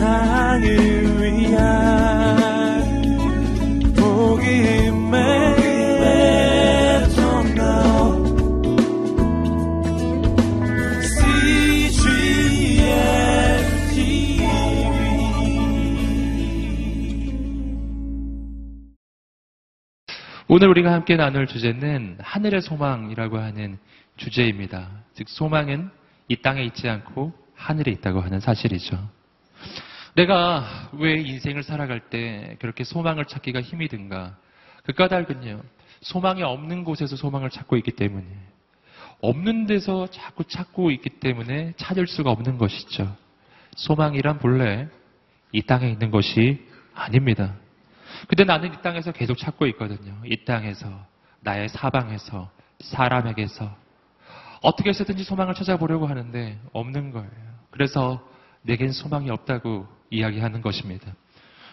세상을 위한 복음의 오늘 우리가 함께 나눌 주제는 하늘의 소망이라고 하는 주제입니다. 즉, 소망은 이 땅에 있지 않고 하늘에 있다고 하는 사실이죠. 내가 왜 인생을 살아갈 때 그렇게 소망을 찾기가 힘이 든가? 그 까닭은요, 소망이 없는 곳에서 소망을 찾고 있기 때문에, 없는 데서 자꾸 찾고 있기 때문에 찾을 수가 없는 것이죠. 소망이란 본래 이 땅에 있는 것이 아닙니다. 근데 나는 이 땅에서 계속 찾고 있거든요. 이 땅에서, 나의 사방에서, 사람에게서. 어떻게 해서든지 소망을 찾아보려고 하는데 없는 거예요. 그래서 내겐 소망이 없다고 이야기하는 것입니다.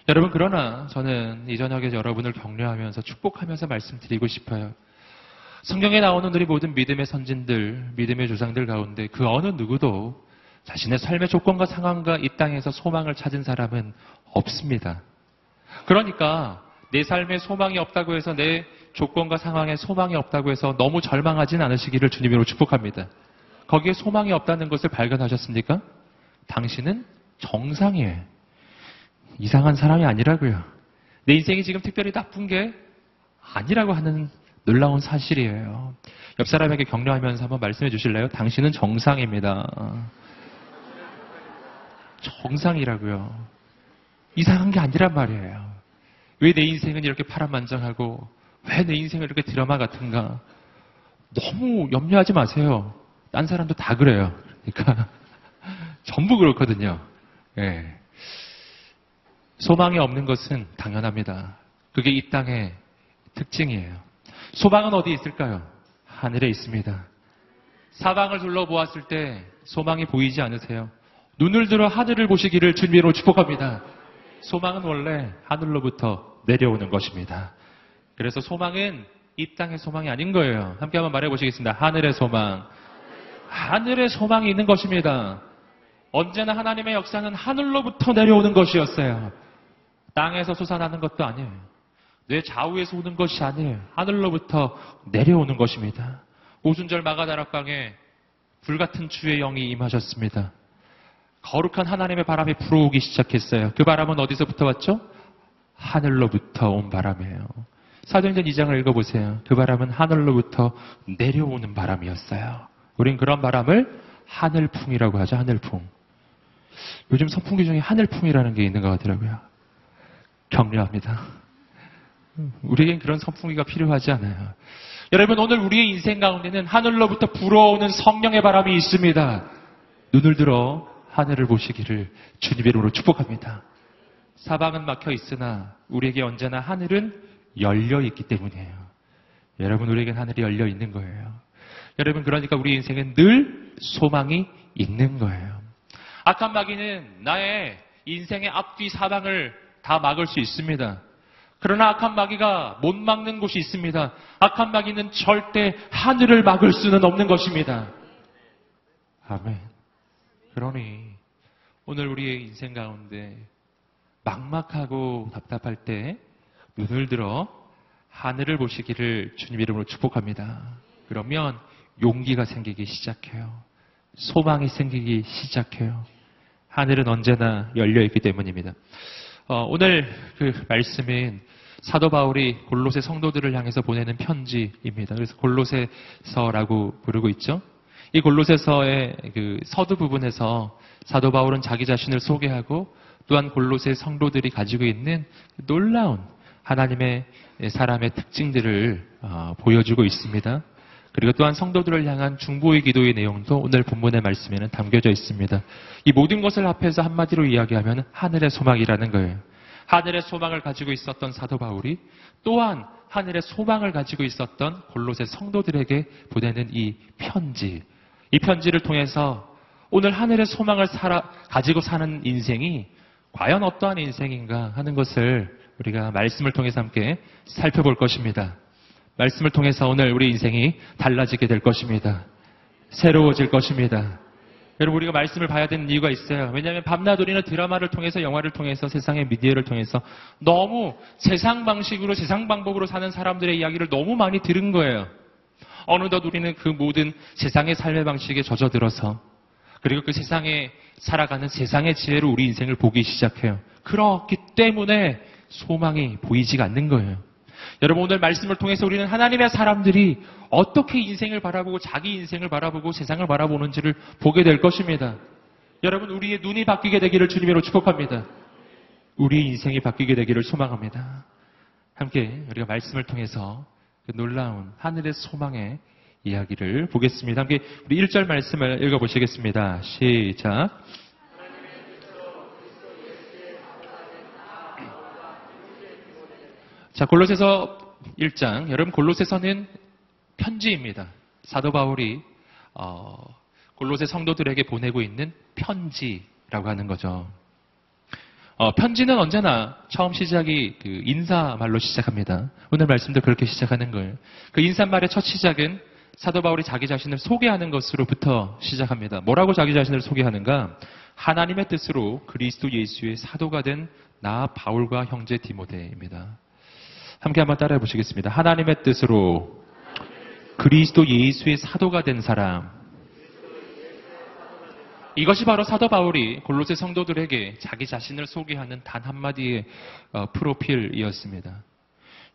여러분, 그러나 저는 이 저녁에 여러분을 격려하면서 축복하면서 말씀드리고 싶어요. 성경에 나오는 우리 모든 믿음의 선진들, 믿음의 조상들 가운데 그 어느 누구도 자신의 삶의 조건과 상황과 이 땅에서 소망을 찾은 사람은 없습니다. 그러니까 내 삶에 소망이 없다고 해서 내 조건과 상황에 소망이 없다고 해서 너무 절망하진 않으시기를 주님으로 축복합니다. 거기에 소망이 없다는 것을 발견하셨습니까? 당신은 정상이에요. 이상한 사람이 아니라고요. 내 인생이 지금 특별히 나쁜 게 아니라고 하는 놀라운 사실이에요. 옆 사람에게 격려하면서 한번 말씀해 주실래요? 당신은 정상입니다. 정상이라고요. 이상한 게 아니란 말이에요. 왜 내 인생은 이렇게 파란만장하고 왜 내 인생은 이렇게 드라마 같은가? 너무 염려하지 마세요. 딴 사람도 다 그래요. 그러니까 전부 그렇거든요. 예. 소망이 없는 것은 당연합니다. 그게 이 땅의 특징이에요. 소망은 어디 있을까요? 하늘에 있습니다. 사방을 둘러보았을 때 소망이 보이지 않으세요? 눈을 들어 하늘을 보시기를 주님으로 축복합니다. 소망은 원래 하늘로부터 내려오는 것입니다. 그래서 소망은 이 땅의 소망이 아닌 거예요. 함께 한번 말해 보시겠습니다. 하늘의 소망. 하늘의 소망이 있는 것입니다. 언제나 하나님의 역사는 하늘로부터 내려오는 것이었어요. 땅에서 솟아나는 것도 아니에요. 뇌 좌우에서 오는 것이 아니에요. 하늘로부터 내려오는 것입니다. 오순절 마가다락방에 불같은 주의 영이 임하셨습니다. 거룩한 하나님의 바람이 불어오기 시작했어요. 그 바람은 어디서부터 왔죠? 하늘로부터 온 바람이에요. 사도행전 2장을 읽어보세요. 그 바람은 하늘로부터 내려오는 바람이었어요. 우린 그런 바람을 하늘풍이라고 하죠. 하늘풍. 요즘 선풍기 중에 하늘풍이라는 게 있는 것 같더라고요. 격려합니다. 우리에겐 그런 선풍기가 필요하지 않아요. 여러분 오늘 우리의 인생 가운데는 하늘로부터 불어오는 성령의 바람이 있습니다. 눈을 들어 하늘을 보시기를 주님 이름으로 축복합니다. 사방은 막혀 있으나 우리에게 언제나 하늘은 열려 있기 때문이에요. 여러분 우리에겐 하늘이 열려 있는 거예요. 여러분 그러니까 우리 인생은 늘 소망이 있는 거예요. 악한 마귀는 나의 인생의 앞뒤 사방을 다 막을 수 있습니다. 그러나 악한 마귀가 못 막는 곳이 있습니다. 악한 마귀는 절대 하늘을 막을 수는 없는 것입니다. 아멘. 그러니 오늘 우리의 인생 가운데 막막하고 답답할 때 눈을 들어 하늘을 보시기를 주님 이름으로 축복합니다. 그러면 용기가 생기기 시작해요. 소망이 생기기 시작해요. 하늘은 언제나 열려 있기 때문입니다. 어, 오늘 그 말씀은 사도 바울이 골로새 성도들을 향해서 보내는 편지입니다. 그래서 골로새서라고 부르고 있죠. 이 골로새서의 그 서두 부분에서 사도 바울은 자기 자신을 소개하고 또한 골로새 성도들이 가지고 있는 놀라운 하나님의 사람의 특징들을 어, 보여주고 있습니다. 그리고 또한 성도들을 향한 중보의 기도의 내용도 오늘 본문의 말씀에는 담겨져 있습니다. 이 모든 것을 합해서 한마디로 이야기하면 하늘의 소망이라는 거예요. 하늘의 소망을 가지고 있었던 사도 바울이 또한 하늘의 소망을 가지고 있었던 골로새 성도들에게 보내는 이 편지, 이 편지를 통해서 오늘 하늘의 소망을 살아, 가지고 사는 인생이 과연 어떠한 인생인가 하는 것을 우리가 말씀을 통해서 함께 살펴볼 것입니다. 말씀을 통해서 오늘 우리 인생이 달라지게 될 것입니다. 새로워질 것입니다. 여러분 우리가 말씀을 봐야 되는 이유가 있어요. 왜냐하면 밤낮 우리는 드라마를 통해서 영화를 통해서 세상의 미디어를 통해서 너무 세상 방식으로 세상 방법으로 사는 사람들의 이야기를 너무 많이 들은 거예요. 어느덧 우리는 그 모든 세상의 삶의 방식에 젖어들어서 그리고 그 세상에 살아가는 세상의 지혜로 우리 인생을 보기 시작해요. 그렇기 때문에 소망이 보이지가 않는 거예요. 여러분 오늘 말씀을 통해서 우리는 하나님의 사람들이 어떻게 인생을 바라보고 자기 인생을 바라보고 세상을 바라보는지를 보게 될 것입니다. 여러분 우리의 눈이 바뀌게 되기를 주님으로 축복합니다. 우리 인생이 바뀌게 되기를 소망합니다. 함께 우리가 말씀을 통해서 그 놀라운 하늘의 소망의 이야기를 보겠습니다. 함께 우리 1절 말씀을 읽어보시겠습니다. 시작. 자, 골로새서 1장. 여러분 골로새서는 편지입니다. 사도 바울이 어, 골로새 성도들에게 보내고 있는 편지라고 하는 거죠. 어, 편지는 언제나 처음 시작이 그 인사말로 시작합니다. 오늘 말씀도 그렇게 시작하는 거예요. 그 인사말의 첫 시작은 사도 바울이 자기 자신을 소개하는 것으로부터 시작합니다. 뭐라고 자기 자신을 소개하는가? 하나님의 뜻으로 그리스도 예수의 사도가 된 나 바울과 형제 디모데입니다. 함께 한번 따라해 보시겠습니다. 하나님의 뜻으로 그리스도 예수의 사도가 된 사람. 이것이 바로 사도 바울이 골로새 성도들에게 자기 자신을 소개하는 단 한마디의 어, 프로필이었습니다.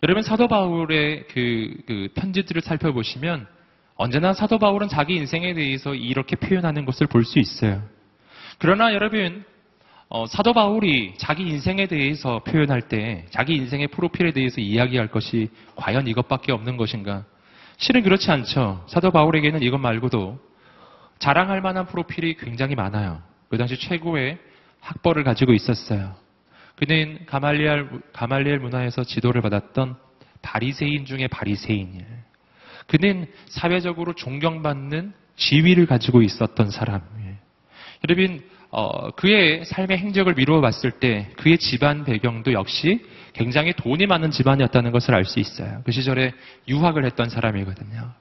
여러분 사도 바울의 그, 그 편지들을 살펴보시면 언제나 사도 바울은 자기 인생에 대해서 이렇게 표현하는 것을 볼 수 있어요. 그러나 여러분 어, 사도 바울이 자기 인생에 대해서 표현할 때 자기 인생의 프로필에 대해서 이야기할 것이 과연 이것밖에 없는 것인가? 실은 그렇지 않죠. 사도 바울에게는 이것 말고도 자랑할 만한 프로필이 굉장히 많아요. 그 당시 최고의 학벌을 가지고 있었어요. 그는 가말리엘, 가말리엘 문화에서 지도를 받았던 바리새인 중에 바리새인이에요. 그는 사회적으로 존경받는 지위를 가지고 있었던 사람이에요. 여러분 어, 그의 삶의 행적을 미루어 봤을 때 그의 집안 배경도 역시 굉장히 돈이 많은 집안이었다는 것을 알 수 있어요. 그 시절에 유학을 했던 사람이거든요.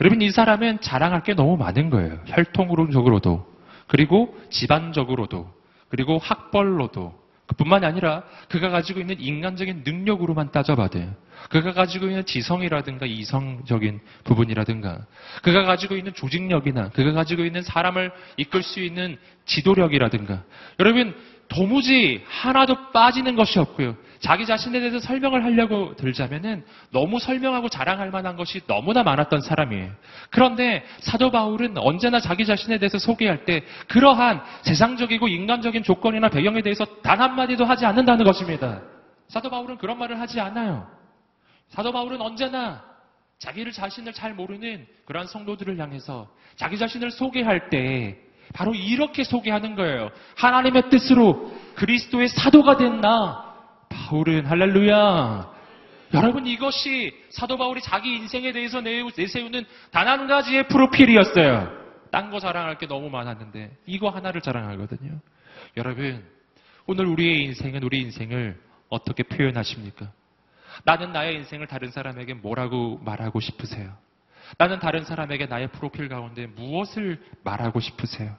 여러분 이 사람은 자랑할 게 너무 많은 거예요. 혈통적으로도 그리고 집안적으로도 그리고 학벌로도 그뿐만이 아니라 그가 가지고 있는 인간적인 능력으로만 따져봐도요. 그가 가지고 있는 지성이라든가 이성적인 부분이라든가 그가 가지고 있는 조직력이나 그가 가지고 있는 사람을 이끌 수 있는 지도력이라든가 여러분 도무지 하나도 빠지는 것이 없고요. 자기 자신에 대해서 설명을 하려고 들자면은 너무 설명하고 자랑할 만한 것이 너무나 많았던 사람이에요. 그런데 사도 바울은 언제나 자기 자신에 대해서 소개할 때 그러한 세상적이고 인간적인 조건이나 배경에 대해서 단 한마디도 하지 않는다는 것입니다. 사도 바울은 그런 말을 하지 않아요. 사도 바울은 언제나 자기를 자신을 잘 모르는 그러한 성도들을 향해서 자기 자신을 소개할 때 바로 이렇게 소개하는 거예요. 하나님의 뜻으로 그리스도의 사도가 된 나, 바울은 할렐루야. 여러분 이것이 사도 바울이 자기 인생에 대해서 내세우는 단 한 가지의 프로필이었어요. 딴 거 자랑할 게 너무 많았는데 이거 하나를 자랑하거든요. 여러분 오늘 우리의 인생은 우리 인생을 어떻게 표현하십니까? 나는 나의 인생을 다른 사람에게 뭐라고 말하고 싶으세요? 나는 다른 사람에게 나의 프로필 가운데 무엇을 말하고 싶으세요?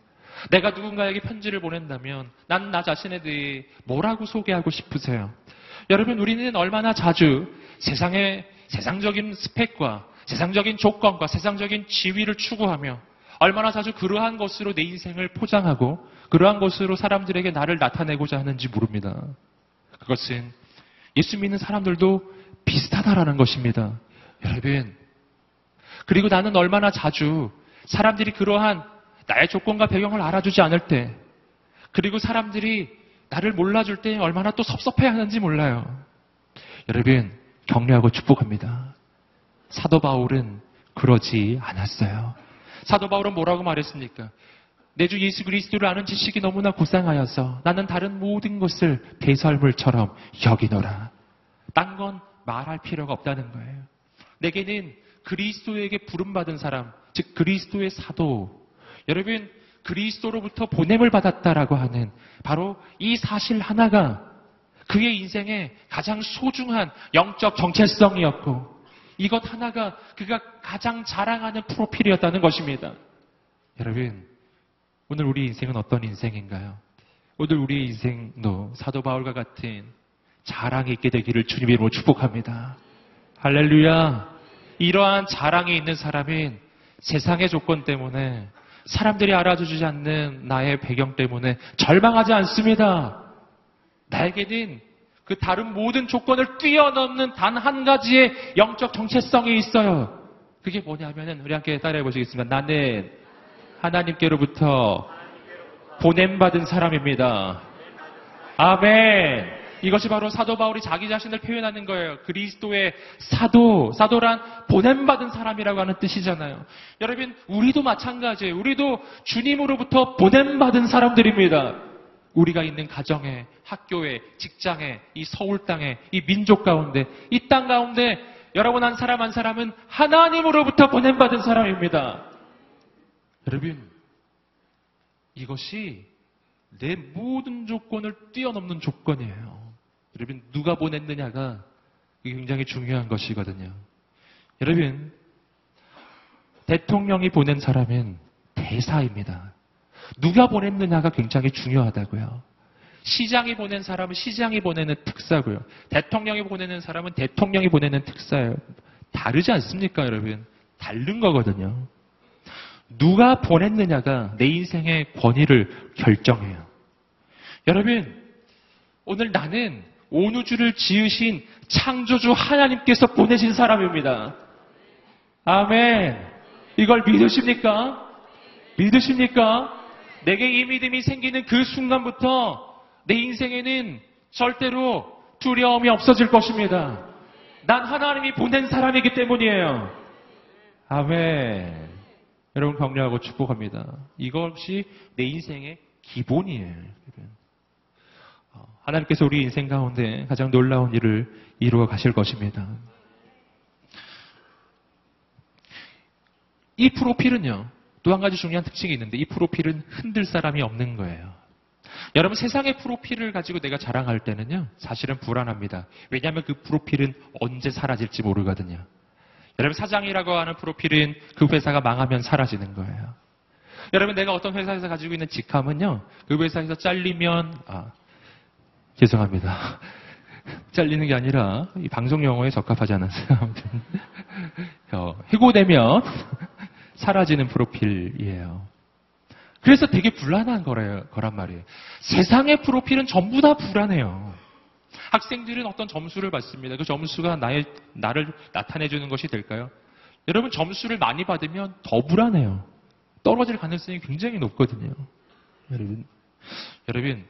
내가 누군가에게 편지를 보낸다면 난 나 자신에 대해 뭐라고 소개하고 싶으세요? 여러분, 우리는 얼마나 자주 세상의 세상적인 스펙과 세상적인 조건과 세상적인 지위를 추구하며 얼마나 자주 그러한 것으로 내 인생을 포장하고 그러한 것으로 사람들에게 나를 나타내고자 하는지 모릅니다. 그것은 예수 믿는 사람들도 비슷하다라는 것입니다. 여러분, 그리고 나는 얼마나 자주 사람들이 그러한 나의 조건과 배경을 알아주지 않을 때, 그리고 사람들이 나를 몰라줄 때 얼마나 또 섭섭해 하는지 몰라요. 여러분, 격려하고 축복합니다. 사도 바울은 그러지 않았어요. 사도 바울은 뭐라고 말했습니까? 내 주 예수 그리스도를 아는 지식이 너무나 고상하여서 나는 다른 모든 것을 배설물처럼 여기노라. 딴 건 말할 필요가 없다는 거예요. 내게는 그리스도에게 부름받은 사람, 즉 그리스도의 사도. 여러분, 그리스도로부터 보냄을 받았다라고 하는 바로 이 사실 하나가 그의 인생의 가장 소중한 영적 정체성이었고 이것 하나가 그가 가장 자랑하는 프로필이었다는 것입니다. 여러분, 오늘 우리 인생은 어떤 인생인가요? 오늘 우리 인생도 사도 바울과 같은 자랑이 있게 되기를 주님의 이름으로 축복합니다. 할렐루야. 이러한 자랑이 있는 사람인 세상의 조건 때문에 사람들이 알아주지 않는 나의 배경 때문에 절망하지 않습니다. 나에게는 그 다른 모든 조건을 뛰어넘는 단 한 가지의 영적 정체성이 있어요. 그게 뭐냐면은 우리 함께 따라해 보시겠습니다. 나는 하나님께로부터 보냄받은 사람입니다. 아멘. 이것이 바로 사도 바울이 자기 자신을 표현하는 거예요. 그리스도의 사도, 사도란 보냄받은 사람이라고 하는 뜻이잖아요. 여러분, 우리도 마찬가지예요. 우리도 주님으로부터 보냄받은 사람들입니다. 우리가 있는 가정에, 학교에, 직장에, 이 서울 땅에, 이 민족 가운데, 이 땅 가운데 여러분 한 사람 한 사람은 하나님으로부터 보냄받은 사람입니다. 여러분, 이것이 내 모든 조건을 뛰어넘는 조건이에요. 여러분, 누가 보냈느냐가 굉장히 중요한 것이거든요. 여러분, 대통령이 보낸 사람은 대사입니다. 누가 보냈느냐가 굉장히 중요하다고요. 시장이 보낸 사람은 시장이 보내는 특사고요. 대통령이 보내는 사람은 대통령이 보내는 특사예요. 다르지 않습니까, 여러분? 다른 거거든요. 누가 보냈느냐가 내 인생의 권위를 결정해요. 여러분, 오늘 나는 온 우주를 지으신 창조주 하나님께서 보내신 사람입니다. 아멘. 이걸 믿으십니까? 믿으십니까? 내게 이 믿음이 생기는 그 순간부터 내 인생에는 절대로 두려움이 없어질 것입니다. 난 하나님이 보낸 사람이기 때문이에요. 아멘. 여러분 격려하고 축복합니다. 이것이 내 인생의 기본이에요. 어, 하나님께서 우리 인생 가운데 가장 놀라운 일을 이루어 가실 것입니다. 이 프로필은요, 또 한 가지 중요한 특징이 있는데, 이 프로필은 흔들 사람이 없는 거예요. 여러분, 세상의 프로필을 가지고 내가 자랑할 때는요, 사실은 불안합니다. 왜냐하면 그 프로필은 언제 사라질지 모르거든요. 여러분, 사장이라고 하는 프로필은 그 회사가 망하면 사라지는 거예요. 여러분, 내가 어떤 회사에서 가지고 있는 직함은요, 그 회사에서 잘리면, 아, 죄송합니다. 잘리는 게 아니라, 이 방송 용어에 적합하지 않았어요. 아무튼, 어, 해고되면 사라지는 프로필이에요. 그래서 되게 불안한 거래요, 거란 말이에요. 세상의 프로필은 전부 다 불안해요. 학생들은 어떤 점수를 받습니다. 그 점수가 나의, 나를 나타내주는 것이 될까요? 여러분, 점수를 많이 받으면 더 불안해요. 떨어질 가능성이 굉장히 높거든요. 여러분, 여러분,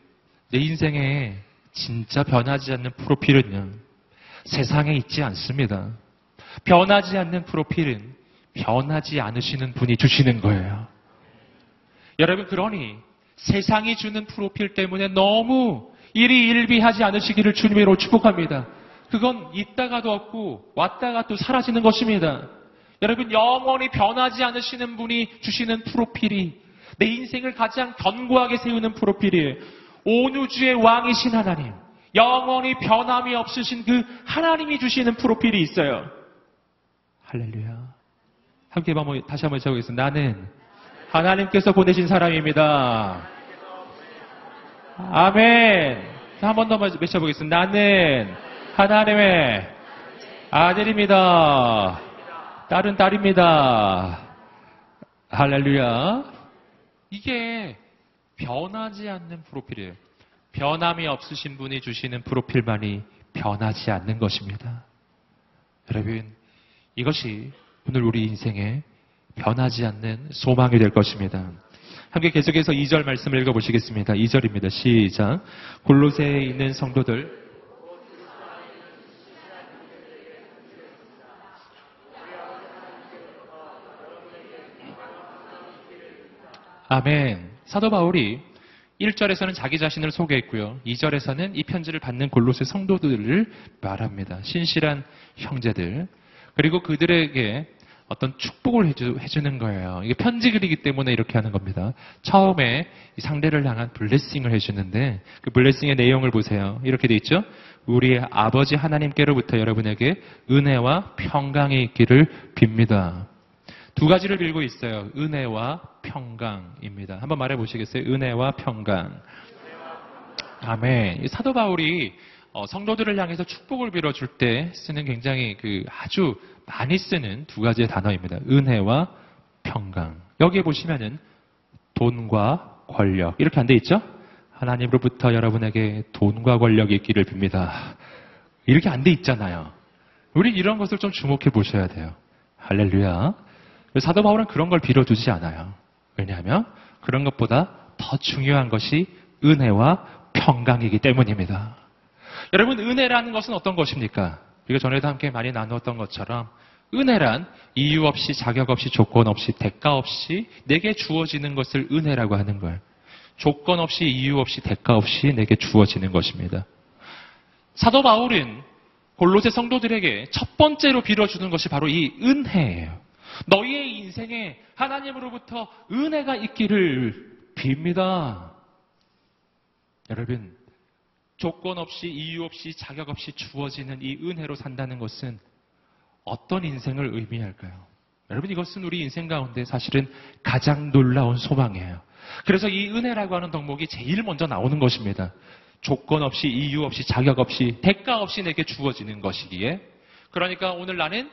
내 인생에 진짜 변하지 않는 프로필은요, 세상에 있지 않습니다. 변하지 않는 프로필은 변하지 않으시는 분이 주시는 거예요. 여러분, 그러니 세상이 주는 프로필 때문에 너무 일이 일비하지 않으시기를 주님으로 축복합니다. 그건 있다가도 없고 왔다가 또 사라지는 것입니다. 여러분, 영원히 변하지 않으시는 분이 주시는 프로필이 내 인생을 가장 견고하게 세우는 프로필이에요. 온 우주의 왕이신 하나님, 영원히 변함이 없으신 그 하나님이 주시는 프로필이 있어요. 할렐루야. 함께 다시 한번 해보겠습니다. 나는 하나님께서 보내신 사람입니다. 아멘. 한 번 더 외쳐보겠습니다. 나는 하나님의 아들입니다. 딸은 딸입니다. 할렐루야. 이게 변하지 않는 프로필이에요. 변함이 없으신 분이 주시는 프로필만이 변하지 않는 것입니다. 여러분, 이것이 오늘 우리 인생에 변하지 않는 소망이 될 것입니다. 함께 계속해서 2절 말씀을 읽어보시겠습니다. 2절입니다. 시작. 골로새에 있는 성도들 아멘. 사도 바울이 1절에서는 자기 자신을 소개했고요. 2절에서는 이 편지를 받는 골로새 성도들을 말합니다. 신실한 형제들. 그리고 그들에게 어떤 축복을 해주, 해주는 거예요. 이게 편지 글이기 때문에 이렇게 하는 겁니다. 처음에 상대를 향한 블레싱을 해주는데 그 블레싱의 내용을 보세요. 이렇게 돼 있죠? 우리의 아버지 하나님께로부터 여러분에게 은혜와 평강이 있기를 빕니다. 두 가지를 빌고 있어요. 은혜와 평강입니다. 한번 말해 보시겠어요? 은혜와 평강. 아멘. 이 사도 바울이 어, 성도들을 향해서 축복을 빌어줄 때 쓰는 굉장히 그 아주 많이 쓰는 두 가지의 단어입니다. 은혜와 평강. 여기에 보시면은 돈과 권력 이렇게 안 돼 있죠? 하나님으로부터 여러분에게 돈과 권력이 있기를 빕니다. 이렇게 안 돼 있잖아요. 우리 이런 것을 좀 주목해 보셔야 돼요. 할렐루야. 사도 바울은 그런 걸 빌어주지 않아요. 왜냐하면 그런 것보다 더 중요한 것이 은혜와 평강이기 때문입니다. 여러분, 은혜라는 것은 어떤 것입니까? 우리가 전에도 함께 많이 나누었던 것처럼 은혜란 이유 없이 자격 없이 조건 없이 대가 없이 내게 주어지는 것을 은혜라고 하는 거예요. 조건 없이 이유 없이 대가 없이 내게 주어지는 것입니다. 사도 바울은 골로새 성도들에게 첫 번째로 빌어주는 것이 바로 이 은혜예요. 너희의 인생에 하나님으로부터 은혜가 있기를 빕니다. 여러분, 조건 없이 이유 없이 자격 없이 주어지는 이 은혜로 산다는 것은 어떤 인생을 의미할까요? 여러분 이것은 우리 인생 가운데 사실은 가장 놀라운 소망이에요. 그래서 이 은혜라고 하는 덕목이 제일 먼저 나오는 것입니다. 조건 없이 이유 없이 자격 없이 대가 없이 내게 주어지는 것이기에 그러니까 오늘 나는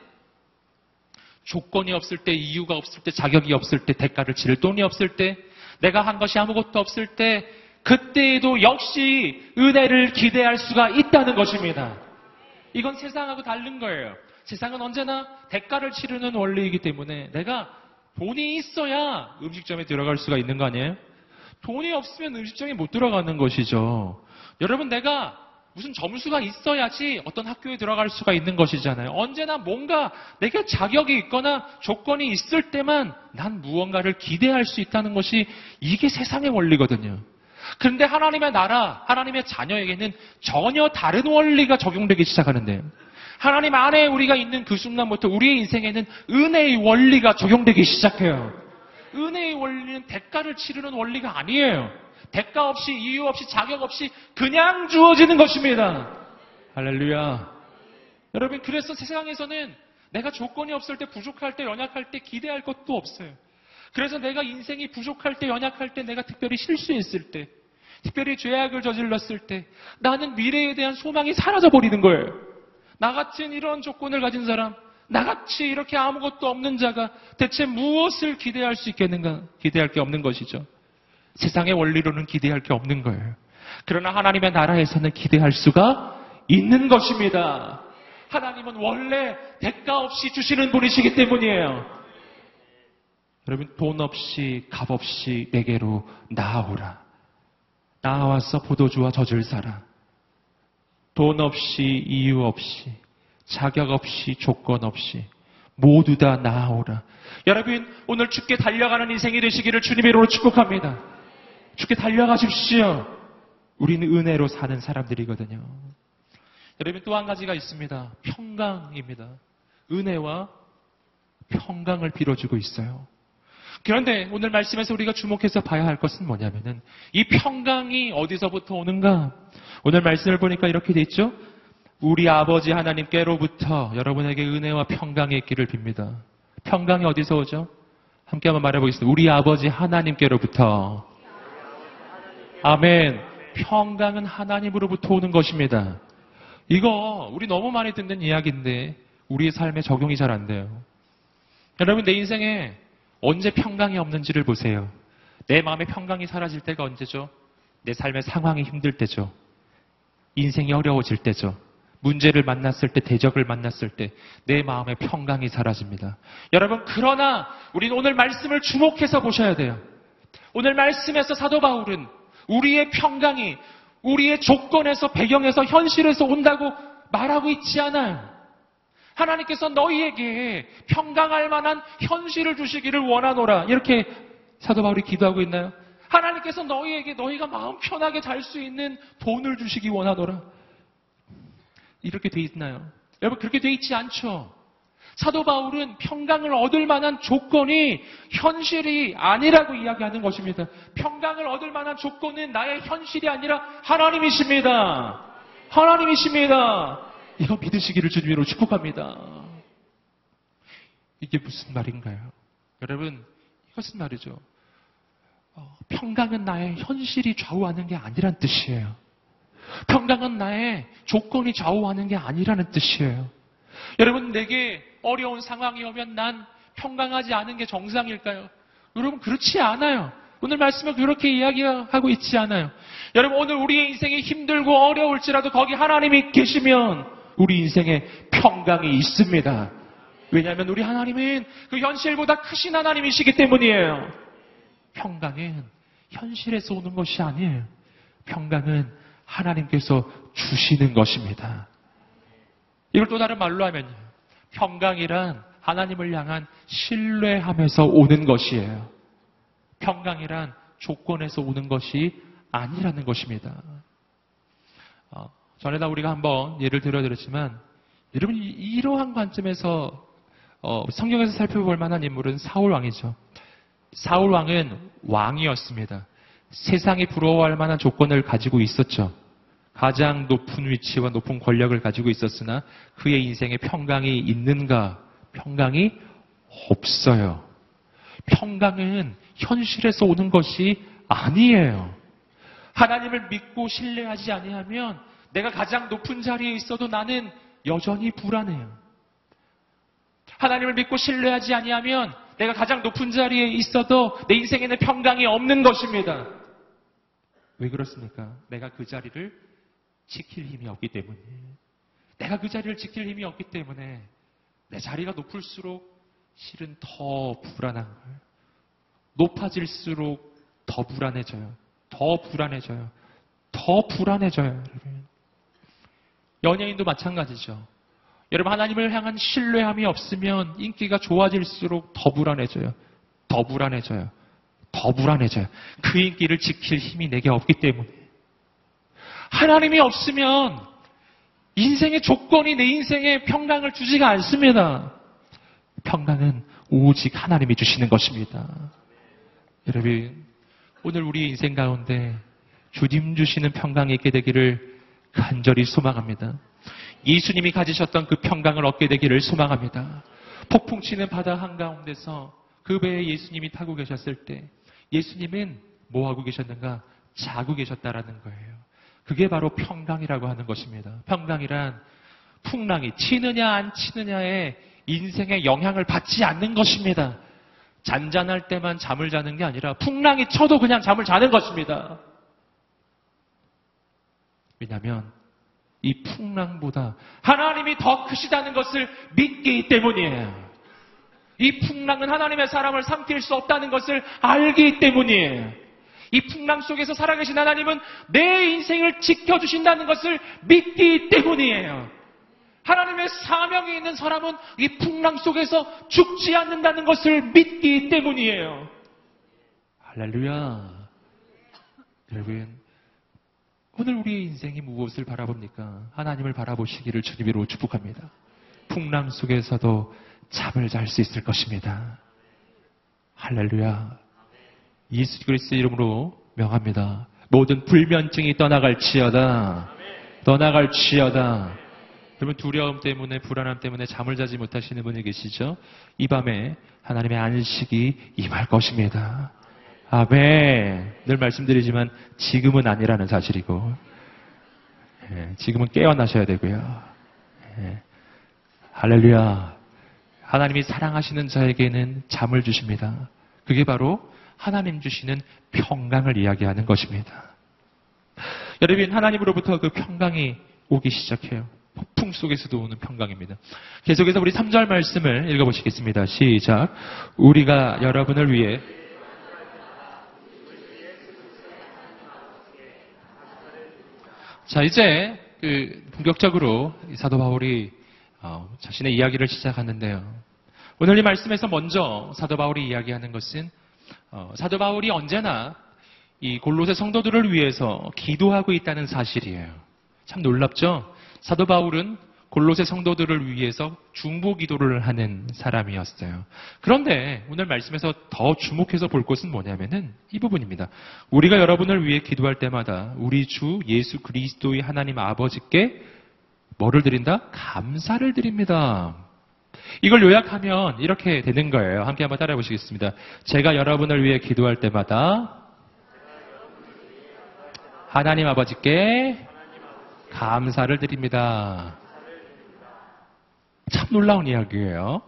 조건이 없을 때 이유가 없을 때 자격이 없을 때 대가를 치를 돈이 없을 때 내가 한 것이 아무것도 없을 때 그때에도 역시 은혜를 기대할 수가 있다는 것입니다. 이건 세상하고 다른 거예요. 세상은 언제나 대가를 치르는 원리이기 때문에 내가 돈이 있어야 음식점에 들어갈 수가 있는 거 아니에요? 돈이 없으면 음식점에 못 들어가는 것이죠. 여러분 내가 무슨 점수가 있어야지 어떤 학교에 들어갈 수가 있는 것이잖아요. 언제나 뭔가 내게 자격이 있거나 조건이 있을 때만 난 무언가를 기대할 수 있다는 것이 이게 세상의 원리거든요. 그런데 하나님의 나라, 하나님의 자녀에게는 전혀 다른 원리가 적용되기 시작하는데요. 하나님 안에 우리가 있는 그 순간부터 우리의 인생에는 은혜의 원리가 적용되기 시작해요. 은혜의 원리는 대가를 치르는 원리가 아니에요. 대가 없이 이유 없이 자격 없이 그냥 주어지는 것입니다. 할렐루야. 여러분 그래서 세상에서는 내가 조건이 없을 때 부족할 때 연약할 때 기대할 것도 없어요. 그래서 내가 인생이 부족할 때 연약할 때 내가 특별히 실수했을 때 특별히 죄악을 저질렀을 때 나는 미래에 대한 소망이 사라져 버리는 거예요. 나 같은 이런 조건을 가진 사람, 나같이 이렇게 아무것도 없는 자가 대체 무엇을 기대할 수 있겠는가? 기대할 게 없는 것이죠. 세상의 원리로는 기대할 게 없는 거예요. 그러나 하나님의 나라에서는 기대할 수가 있는 것입니다. 하나님은 원래 대가 없이 주시는 분이시기 때문이에요. 여러분, 돈 없이, 값 없이 내게로 나아오라. 나와서 포도주와 젖을 사라. 돈 없이, 이유 없이, 자격 없이, 조건 없이, 모두 다 나아오라. 여러분, 오늘 죽게 달려가는 인생이 되시기를 주님의 이름으로 축복합니다. 죽게 달려가십시오. 우리는 은혜로 사는 사람들이거든요. 여러분, 또 한 가지가 있습니다. 평강입니다. 은혜와 평강을 빌어주고 있어요. 그런데 오늘 말씀에서 우리가 주목해서 봐야 할 것은 뭐냐면은 이 평강이 어디서부터 오는가? 오늘 말씀을 보니까 이렇게 돼 있죠? 우리 아버지 하나님께로부터 여러분에게 은혜와 평강이 있기를 빕니다. 평강이 어디서 오죠? 함께 한번 말해보겠습니다. 우리 아버지 하나님께로부터. 아멘. 평강은 하나님으로부터 오는 것입니다. 이거 우리 너무 많이 듣는 이야기인데 우리의 삶에 적용이 잘 안 돼요. 여러분 내 인생에 언제 평강이 없는지를 보세요. 내 마음에 평강이 사라질 때가 언제죠? 내 삶의 상황이 힘들 때죠. 인생이 어려워질 때죠. 문제를 만났을 때, 대적을 만났을 때, 내 마음의 평강이 사라집니다. 여러분, 그러나, 우리는 오늘 말씀을 주목해서 보셔야 돼요. 오늘 말씀에서 사도 바울은 우리의 평강이 우리의 조건에서, 배경에서, 현실에서 온다고 말하고 있지 않아요. 하나님께서 너희에게 평강할 만한 현실을 주시기를 원하노라. 이렇게 사도 바울이 기도하고 있나요? 하나님께서 너희에게 너희가 마음 편하게 잘 수 있는 돈을 주시기 원하노라. 이렇게 돼 있나요? 여러분 그렇게 돼 있지 않죠. 사도 바울은 평강을 얻을 만한 조건이 현실이 아니라고 이야기하는 것입니다. 평강을 얻을 만한 조건은 나의 현실이 아니라 하나님이십니다. 하나님이십니다. 이거 믿으시기를 주님으로 축복합니다. 이게 무슨 말인가요? 여러분, 이것은 말이죠. 어, 평강은 나의 현실이 좌우하는 게 아니란 뜻이에요. 평강은 나의 조건이 좌우하는 게 아니라는 뜻이에요. 여러분, 내게 어려운 상황이 오면 난 평강하지 않은 게 정상일까요? 여러분, 그렇지 않아요. 오늘 말씀은 그렇게 이야기하고 있지 않아요. 여러분, 오늘 우리의 인생이 힘들고 어려울지라도 거기 하나님이 계시면 우리 인생에 평강이 있습니다. 왜냐하면 우리 하나님은 그 현실보다 크신 하나님이시기 때문이에요. 평강은 현실에서 오는 것이 아니에요. 평강은 하나님께서 주시는 것입니다. 이걸 또 다른 말로 하면요. 평강이란 하나님을 향한 신뢰함에서 오는 것이에요. 평강이란 조건에서 오는 것이 아니라는 것입니다. 어, 전에다 우리가 한번 예를 들어드렸지만 여러분 이러한 관점에서 어, 성경에서 살펴볼 만한 인물은 사울 왕이죠. 사울 왕은 왕이었습니다. 세상이 부러워할 만한 조건을 가지고 있었죠. 가장 높은 위치와 높은 권력을 가지고 있었으나 그의 인생에 평강이 있는가? 평강이 없어요. 평강은 현실에서 오는 것이 아니에요. 하나님을 믿고 신뢰하지 아니하면 내가 가장 높은 자리에 있어도 나는 여전히 불안해요. 하나님을 믿고 신뢰하지 아니하면 내가 가장 높은 자리에 있어도 내 인생에는 평강이 없는 것입니다. 왜 그렇습니까? 내가 그 자리를 지킬 힘이 없기 때문에. 내가 그 자리를 지킬 힘이 없기 때문에 내 자리가 높을수록 실은 더 불안한 거예요. 높아질수록 더 불안해져요. 더 불안해져요. 더 불안해져요, 여러분. 연예인도 마찬가지죠. 여러분, 하나님을 향한 신뢰함이 없으면 인기가 좋아질수록 더 불안해져요. 더 불안해져요. 더 불안해져요. 그 인기를 지킬 힘이 내게 없기 때문에. 하나님이 없으면 인생의 조건이 내 인생에 평강을 주지가 않습니다. 평강은 오직 하나님이 주시는 것입니다. 여러분, 오늘 우리 인생 가운데 주님 주시는 평강이 있게 되기를 간절히 소망합니다. 예수님이 가지셨던 그 평강을 얻게 되기를 소망합니다. 폭풍 치는 바다 한가운데서 그 배에 예수님이 타고 계셨을 때 예수님은 뭐 하고 계셨는가? 자고 계셨다라는 거예요. 그게 바로 평강이라고 하는 것입니다. 평강이란 풍랑이 치느냐 안 치느냐에 인생의 영향을 받지 않는 것입니다. 잔잔할 때만 잠을 자는 게 아니라 풍랑이 쳐도 그냥 잠을 자는 것입니다. 왜냐하면 이 풍랑보다 하나님이 더 크시다는 것을 믿기 때문이에요. 이 풍랑은 하나님의 사람을 삼킬 수 없다는 것을 알기 때문이에요. 이 풍랑 속에서 살아계신 하나님은 내 인생을 지켜주신다는 것을 믿기 때문이에요. 하나님의 사명이 있는 사람은 이 풍랑 속에서 죽지 않는다는 것을 믿기 때문이에요. 할렐루야. 여러분, 오늘 우리의 인생이 무엇을 바라봅니까? 하나님을 바라보시기를 주님으로 축복합니다. 풍랑 속에서도 잠을 잘 수 있을 것입니다. 할렐루야. 예수 그리스도 이름으로 명합니다. 모든 불면증이 떠나갈지어다. 떠나갈지어다. 여러분 두려움 때문에 불안함 때문에 잠을 자지 못하시는 분이 계시죠? 이 밤에 하나님의 안식이 임할 것입니다. 아멘. 늘 말씀드리지만 지금은 아니라는 사실이고 예, 지금은 깨어나셔야 되고요. 예, 할렐루야. 하나님이 사랑하시는 자에게는 잠을 주십니다. 그게 바로 하나님 주시는 평강을 이야기하는 것입니다. 여러분, 하나님으로부터 그 평강이 오기 시작해요. 폭풍 속에서도 오는 평강입니다. 계속해서 우리 3절 말씀을 읽어보시겠습니다. 시작. 우리가 여러분을 위해 자, 이제 그 본격적으로 사도 바울이 어, 자신의 이야기를 시작하는데요. 오늘 이 말씀에서 먼저 사도 바울이 이야기하는 것은 어, 사도 바울이 언제나 이 골로새 성도들을 위해서 기도하고 있다는 사실이에요. 참 놀랍죠? 사도 바울은 골로새 성도들을 위해서 중보 기도를 하는 사람이었어요. 그런데 오늘 말씀에서 더 주목해서 볼 것은 뭐냐면은 이 부분입니다. 우리가 여러분을 위해 기도할 때마다 우리 주 예수 그리스도의 하나님 아버지께 뭐를 드린다? 감사를 드립니다. 이걸 요약하면 이렇게 되는 거예요. 함께 한번 따라해 보시겠습니다. 제가 여러분을 위해 기도할 때마다 하나님 아버지께 감사를 드립니다. 참 놀라운 이야기예요.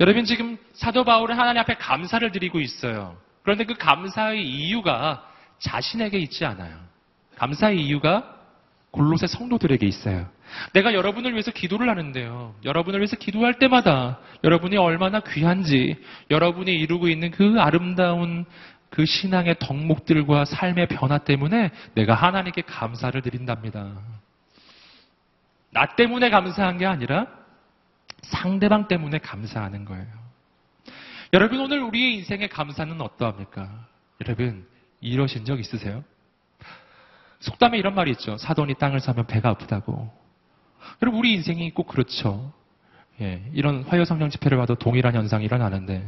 여러분 지금 사도 바울은 하나님 앞에 감사를 드리고 있어요. 그런데 그 감사의 이유가 자신에게 있지 않아요. 감사의 이유가 골로새 성도들에게 있어요. 내가 여러분을 위해서 기도를 하는데요. 여러분을 위해서 기도할 때마다 여러분이 얼마나 귀한지, 여러분이 이루고 있는 그 아름다운 그 신앙의 덕목들과 삶의 변화 때문에 내가 하나님께 감사를 드린답니다. 나 때문에 감사한 게 아니라 상대방 때문에 감사하는 거예요. 여러분 오늘 우리의 인생의 감사는 어떠합니까? 여러분 이러신 적 있으세요? 속담에 이런 말이 있죠. 사돈이 땅을 사면 배가 아프다고. 여러분 우리 인생이 꼭 그렇죠. 예, 이런 화요성령 집회를 봐도 동일한 현상이 일어나는데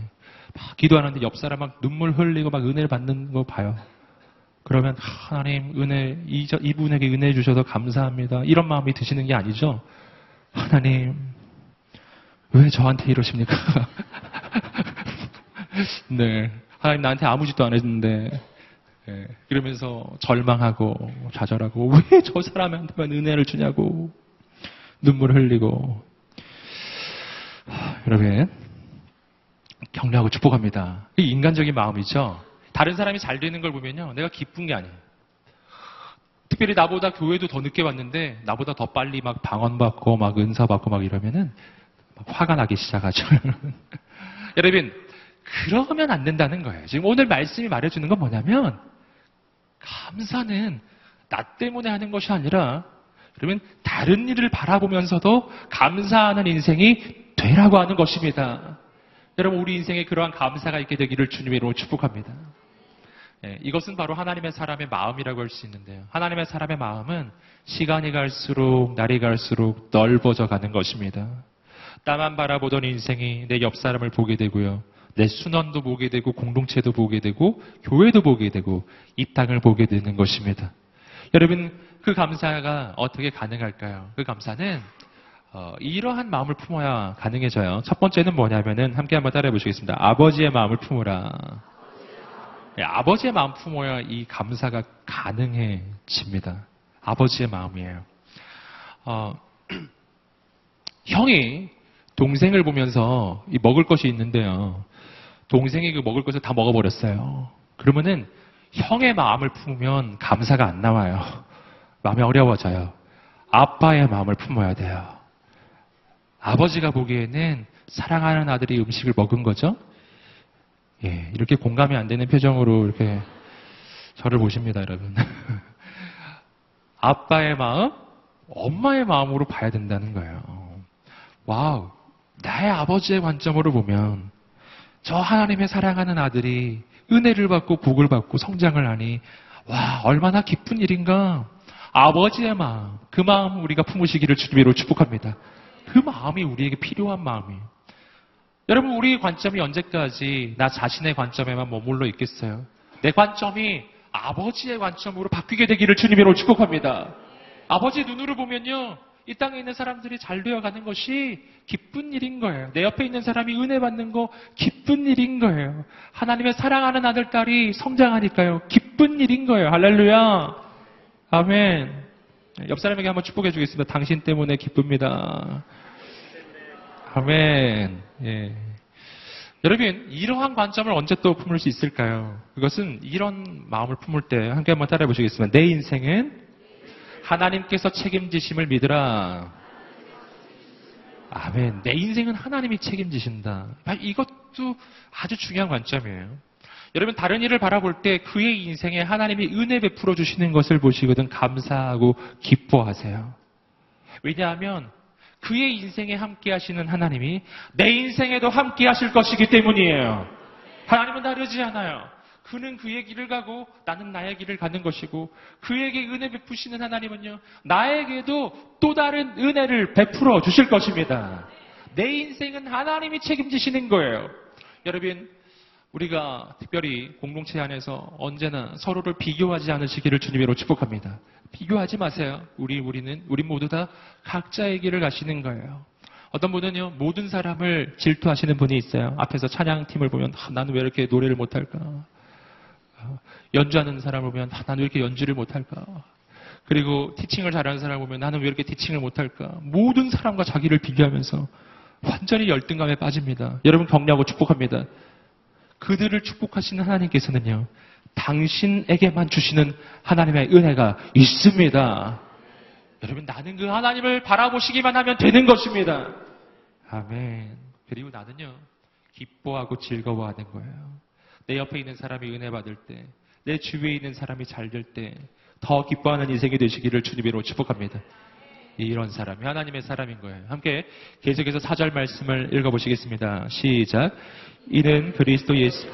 막 기도하는데 옆 사람 막 눈물 흘리고 막 은혜를 받는 거 봐요. 그러면 하나님 은혜 이, 이분에게 은혜 주셔서 감사합니다. 이런 마음이 드시는 게 아니죠. 하나님 왜 저한테 이러십니까? 네. 하나님 나한테 아무 짓도 안 했는데 예, 이러면서 절망하고 좌절하고 왜 저 사람한테만 은혜를 주냐고 눈물 흘리고 하, 여러분 격려하고 축복합니다. 이 인간적인 마음이죠. 다른 사람이 잘 되는 걸 보면요, 내가 기쁜 게 아니에요. 특별히 나보다 교회도 더 늦게 왔는데 나보다 더 빨리 막 방언 받고 막 은사 받고 막 이러면은 막 화가 나기 시작하죠. 여러분 그러면 안 된다는 거예요. 지금 오늘 말씀이 말해주는 건 뭐냐면 감사는 나 때문에 하는 것이 아니라 그러면 다른 일을 바라보면서도 감사하는 인생이 되라고 하는 것입니다. 여러분 우리 인생에 그러한 감사가 있게 되기를 주님으로 축복합니다. 예, 이것은 바로 하나님의 사람의 마음이라고 할 수 있는데요. 하나님의 사람의 마음은 시간이 갈수록 날이 갈수록 넓어져 가는 것입니다. 나만 바라보던 인생이 내 옆 사람을 보게 되고요. 내 순원도 보게 되고 공동체도 보게 되고 교회도 보게 되고 이 땅을 보게 되는 것입니다. 여러분 그 감사가 어떻게 가능할까요? 그 감사는 어, 이러한 마음을 품어야 가능해져요. 첫 번째는 뭐냐면은 함께 한번 따라해 보시겠습니다. 아버지의 마음을 품으라. 네, 아버지의 마음 품어야 이 감사가 가능해집니다. 아버지의 마음이에요. 어, 형이 동생을 보면서 먹을 것이 있는데요. 동생이 그 먹을 것을 다 먹어버렸어요. 그러면은 형의 마음을 품으면 감사가 안 나와요. 마음이 어려워져요. 아빠의 마음을 품어야 돼요. 아버지가 보기에는 사랑하는 아들이 음식을 먹은 거죠? 예, 이렇게 공감이 안 되는 표정으로 이렇게 저를 보십니다, 여러분. 아빠의 마음, 엄마의 마음으로 봐야 된다는 거예요. 와우, 나의 아버지의 관점으로 보면 저 하나님의 사랑하는 아들이 은혜를 받고 복을 받고 성장을 하니 와 얼마나 기쁜 일인가? 아버지의 마음 그 마음 우리가 품으시기를 주님으로 축복합니다. 그 마음이 우리에게 필요한 마음이에요. 여러분 우리의 관점이 언제까지 나 자신의 관점에만 머물러 있겠어요? 내 관점이 아버지의 관점으로 바뀌게 되기를 주님으로 축복합니다. 아버지 눈으로 보면요 이 땅에 있는 사람들이 잘 되어가는 것이 기쁜 일인 거예요. 내 옆에 있는 사람이 은혜 받는 거 기쁜 일인 거예요. 하나님의 사랑하는 아들, 딸이 성장하니까요. 기쁜 일인 거예요. 할렐루야. 아멘. 옆 사람에게 한번 축복해 주겠습니다. 당신 때문에 기쁩니다. 아멘. 예. 여러분, 이러한 관점을 언제 또 품을 수 있을까요? 그것은 이런 마음을 품을 때 함께 한번 따라해 보시겠습니다. 내 인생은 하나님께서 책임지심을 믿으라. 아멘. 내 인생은 하나님이 책임지신다. 이것도 아주 중요한 관점이에요. 여러분 다른 일을 바라볼 때 그의 인생에 하나님이 은혜 베풀어 주시는 것을 보시거든 감사하고 기뻐하세요. 왜냐하면 그의 인생에 함께 하시는 하나님이 내 인생에도 함께 하실 것이기 때문이에요. 하나님은 다르지 않아요. 그는 그의 길을 가고 나는 나의 길을 가는 것이고 그에게 은혜 베푸시는 하나님은요 나에게도 또 다른 은혜를 베풀어 주실 것입니다. 내 인생은 하나님이 책임지시는 거예요. 여러분 우리가 특별히 공동체 안에서 언제나 서로를 비교하지 않으시기를 주님으로 축복합니다. 비교하지 마세요. 우리 우리는 우리 모두 다 각자의 길을 가시는 거예요. 어떤 분은요, 모든 사람을 질투하시는 분이 있어요. 앞에서 찬양팀을 보면, 아, 나는 왜 이렇게 노래를 못할까? 아, 연주하는 사람을 보면, 아, 나는 왜 이렇게 연주를 못할까? 그리고 티칭을 잘하는 사람을 보면, 나는 왜 이렇게 티칭을 못할까? 모든 사람과 자기를 비교하면서 완전히 열등감에 빠집니다. 여러분 격려하고 축복합니다. 그들을 축복하시는 하나님께서는요, 당신에게만 주시는 하나님의 은혜가 있습니다. 여러분, 나는 그 하나님을 바라보시기만 하면 되는 것입니다. 아멘. 그리고 나는요, 기뻐하고 즐거워하는 거예요. 내 옆에 있는 사람이 은혜 받을 때, 내 주위에 있는 사람이 잘 될 때, 더 기뻐하는 인생이 되시기를 주님으로 축복합니다. 이런 사람이 하나님의 사람인 거예요. 함께 계속해서 사절 말씀을 읽어보시겠습니다. 시작. 이는 그리스도 예수.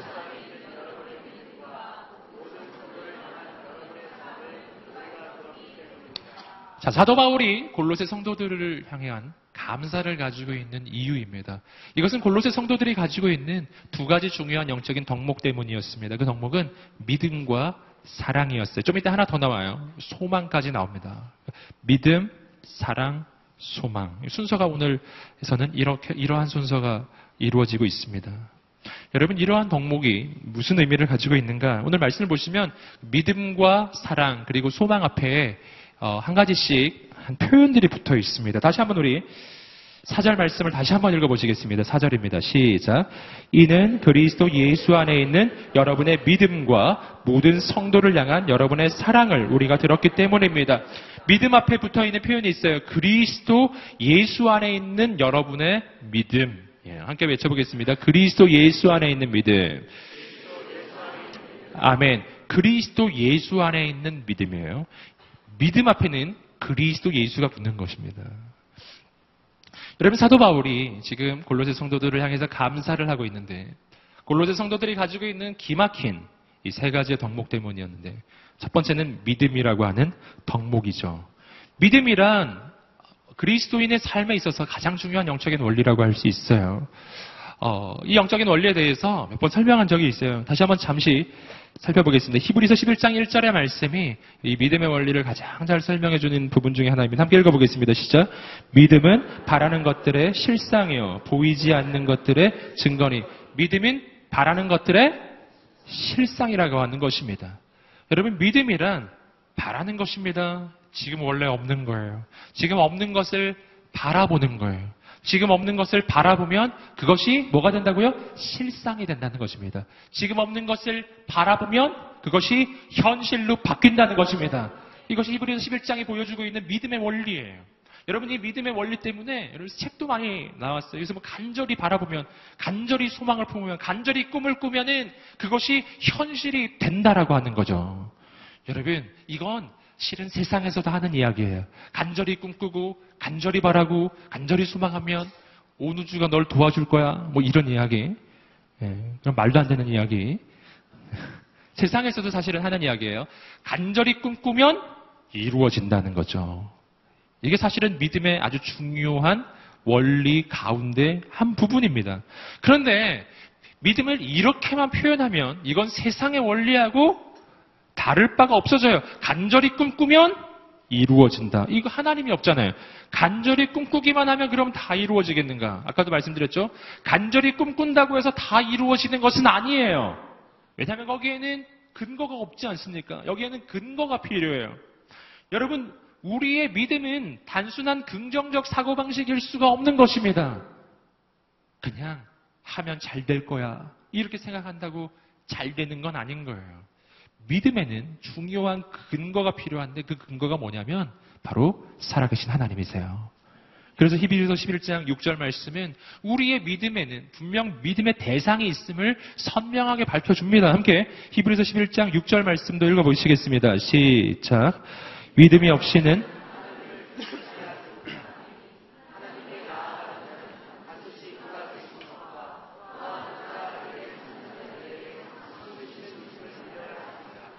자, 사도 바울이 골로새 성도들을 향한 감사를 가지고 있는 이유입니다. 이것은 골로새 성도들이 가지고 있는 두 가지 중요한 영적인 덕목 때문이었습니다. 그 덕목은 믿음과 사랑이었어요. 좀 이따 하나 더 나와요. 소망까지 나옵니다. 믿음, 사랑, 소망. 순서가 오늘에서는 이렇게, 이러한 순서가 이루어지고 있습니다. 여러분, 이러한 덕목이 무슨 의미를 가지고 있는가? 오늘 말씀을 보시면 믿음과 사랑, 그리고 소망 앞에 어, 한 가지씩 한 표현들이 붙어 있습니다. 다시 한번 우리 사절 말씀을 다시 한번 읽어보시겠습니다. 사절입니다. 시작. 이는 그리스도 예수 안에 있는 여러분의 믿음과 모든 성도를 향한 여러분의 사랑을 우리가 들었기 때문입니다. 믿음 앞에 붙어 있는 표현이 있어요. 그리스도 예수 안에 있는 여러분의 믿음. 예, 함께 외쳐보겠습니다. 그리스도 예수 안에 있는 믿음. 아멘. 그리스도 예수 안에 있는 믿음이에요. 믿음 앞에는 그리스도 예수가 붙는 것입니다. 여러분 사도 바울이 지금 골로새 성도들을 향해서 감사를 하고 있는데 골로새 성도들이 가지고 있는 기막힌 이 세 가지의 덕목 때문이었는데 첫 번째는 믿음이라고 하는 덕목이죠. 믿음이란 그리스도인의 삶에 있어서 가장 중요한 영적인 원리라고 할 수 있어요. 어, 이 영적인 원리에 대해서 몇 번 설명한 적이 있어요. 다시 한번 잠시 살펴보겠습니다. 히브리서 11장 1절의 말씀이 이 믿음의 원리를 가장 잘 설명해 주는 부분 중에 하나입니다. 함께 읽어 보겠습니다. 시작. 믿음은 바라는 것들의 실상이요. 보이지 않는 것들의 증거니. 믿음은 바라는 것들의 실상이라고 하는 것입니다. 여러분, 믿음이란 바라는 것입니다. 지금 원래 없는 거예요. 지금 없는 것을 바라보는 거예요. 지금 없는 것을 바라보면 그것이 뭐가 된다고요? 실상이 된다는 것입니다. 지금 없는 것을 바라보면 그것이 현실로 바뀐다는 것입니다. 이것이 히브리서 11장이 보여주고 있는 믿음의 원리예요. 여러분 이 믿음의 원리 때문에 여러분 책도 많이 나왔어요. 그래서 뭐 간절히 바라보면, 간절히 소망을 품으면, 간절히 꿈을 꾸면은 그것이 현실이 된다라고 하는 거죠. 여러분 이건 실은 세상에서도 하는 이야기예요. 간절히 꿈꾸고, 간절히 바라고, 간절히 소망하면 온 우주가 널 도와줄 거야. 뭐 이런 이야기. 예, 그럼 말도 안 되는 이야기. 세상에서도 사실은 하는 이야기예요. 간절히 꿈꾸면 이루어진다는 거죠. 이게 사실은 믿음의 아주 중요한 원리 가운데 한 부분입니다. 그런데 믿음을 이렇게만 표현하면 이건 세상의 원리하고 다를 바가 없어져요. 간절히 꿈꾸면 이루어진다. 이거 하나님이 없잖아요. 간절히 꿈꾸기만 하면 그럼 다 이루어지겠는가? 아까도 말씀드렸죠? 간절히 꿈꾼다고 해서 다 이루어지는 것은 아니에요. 왜냐하면 거기에는 근거가 없지 않습니까? 여기에는 근거가 필요해요. 여러분, 우리의 믿음은 단순한 긍정적 사고방식일 수가 없는 것입니다. 그냥 하면 잘 될 거야. 이렇게 생각한다고 잘 되는 건 아닌 거예요. 믿음에는 중요한 근거가 필요한데 그 근거가 뭐냐면 바로 살아계신 하나님이세요. 그래서 히브리서 11장 6절 말씀은 우리의 믿음에는 분명 믿음의 대상이 있음을 선명하게 밝혀 줍니다. 함께 히브리서 11장 6절 말씀도 읽어 보시겠습니다. 시작. 믿음이 없이는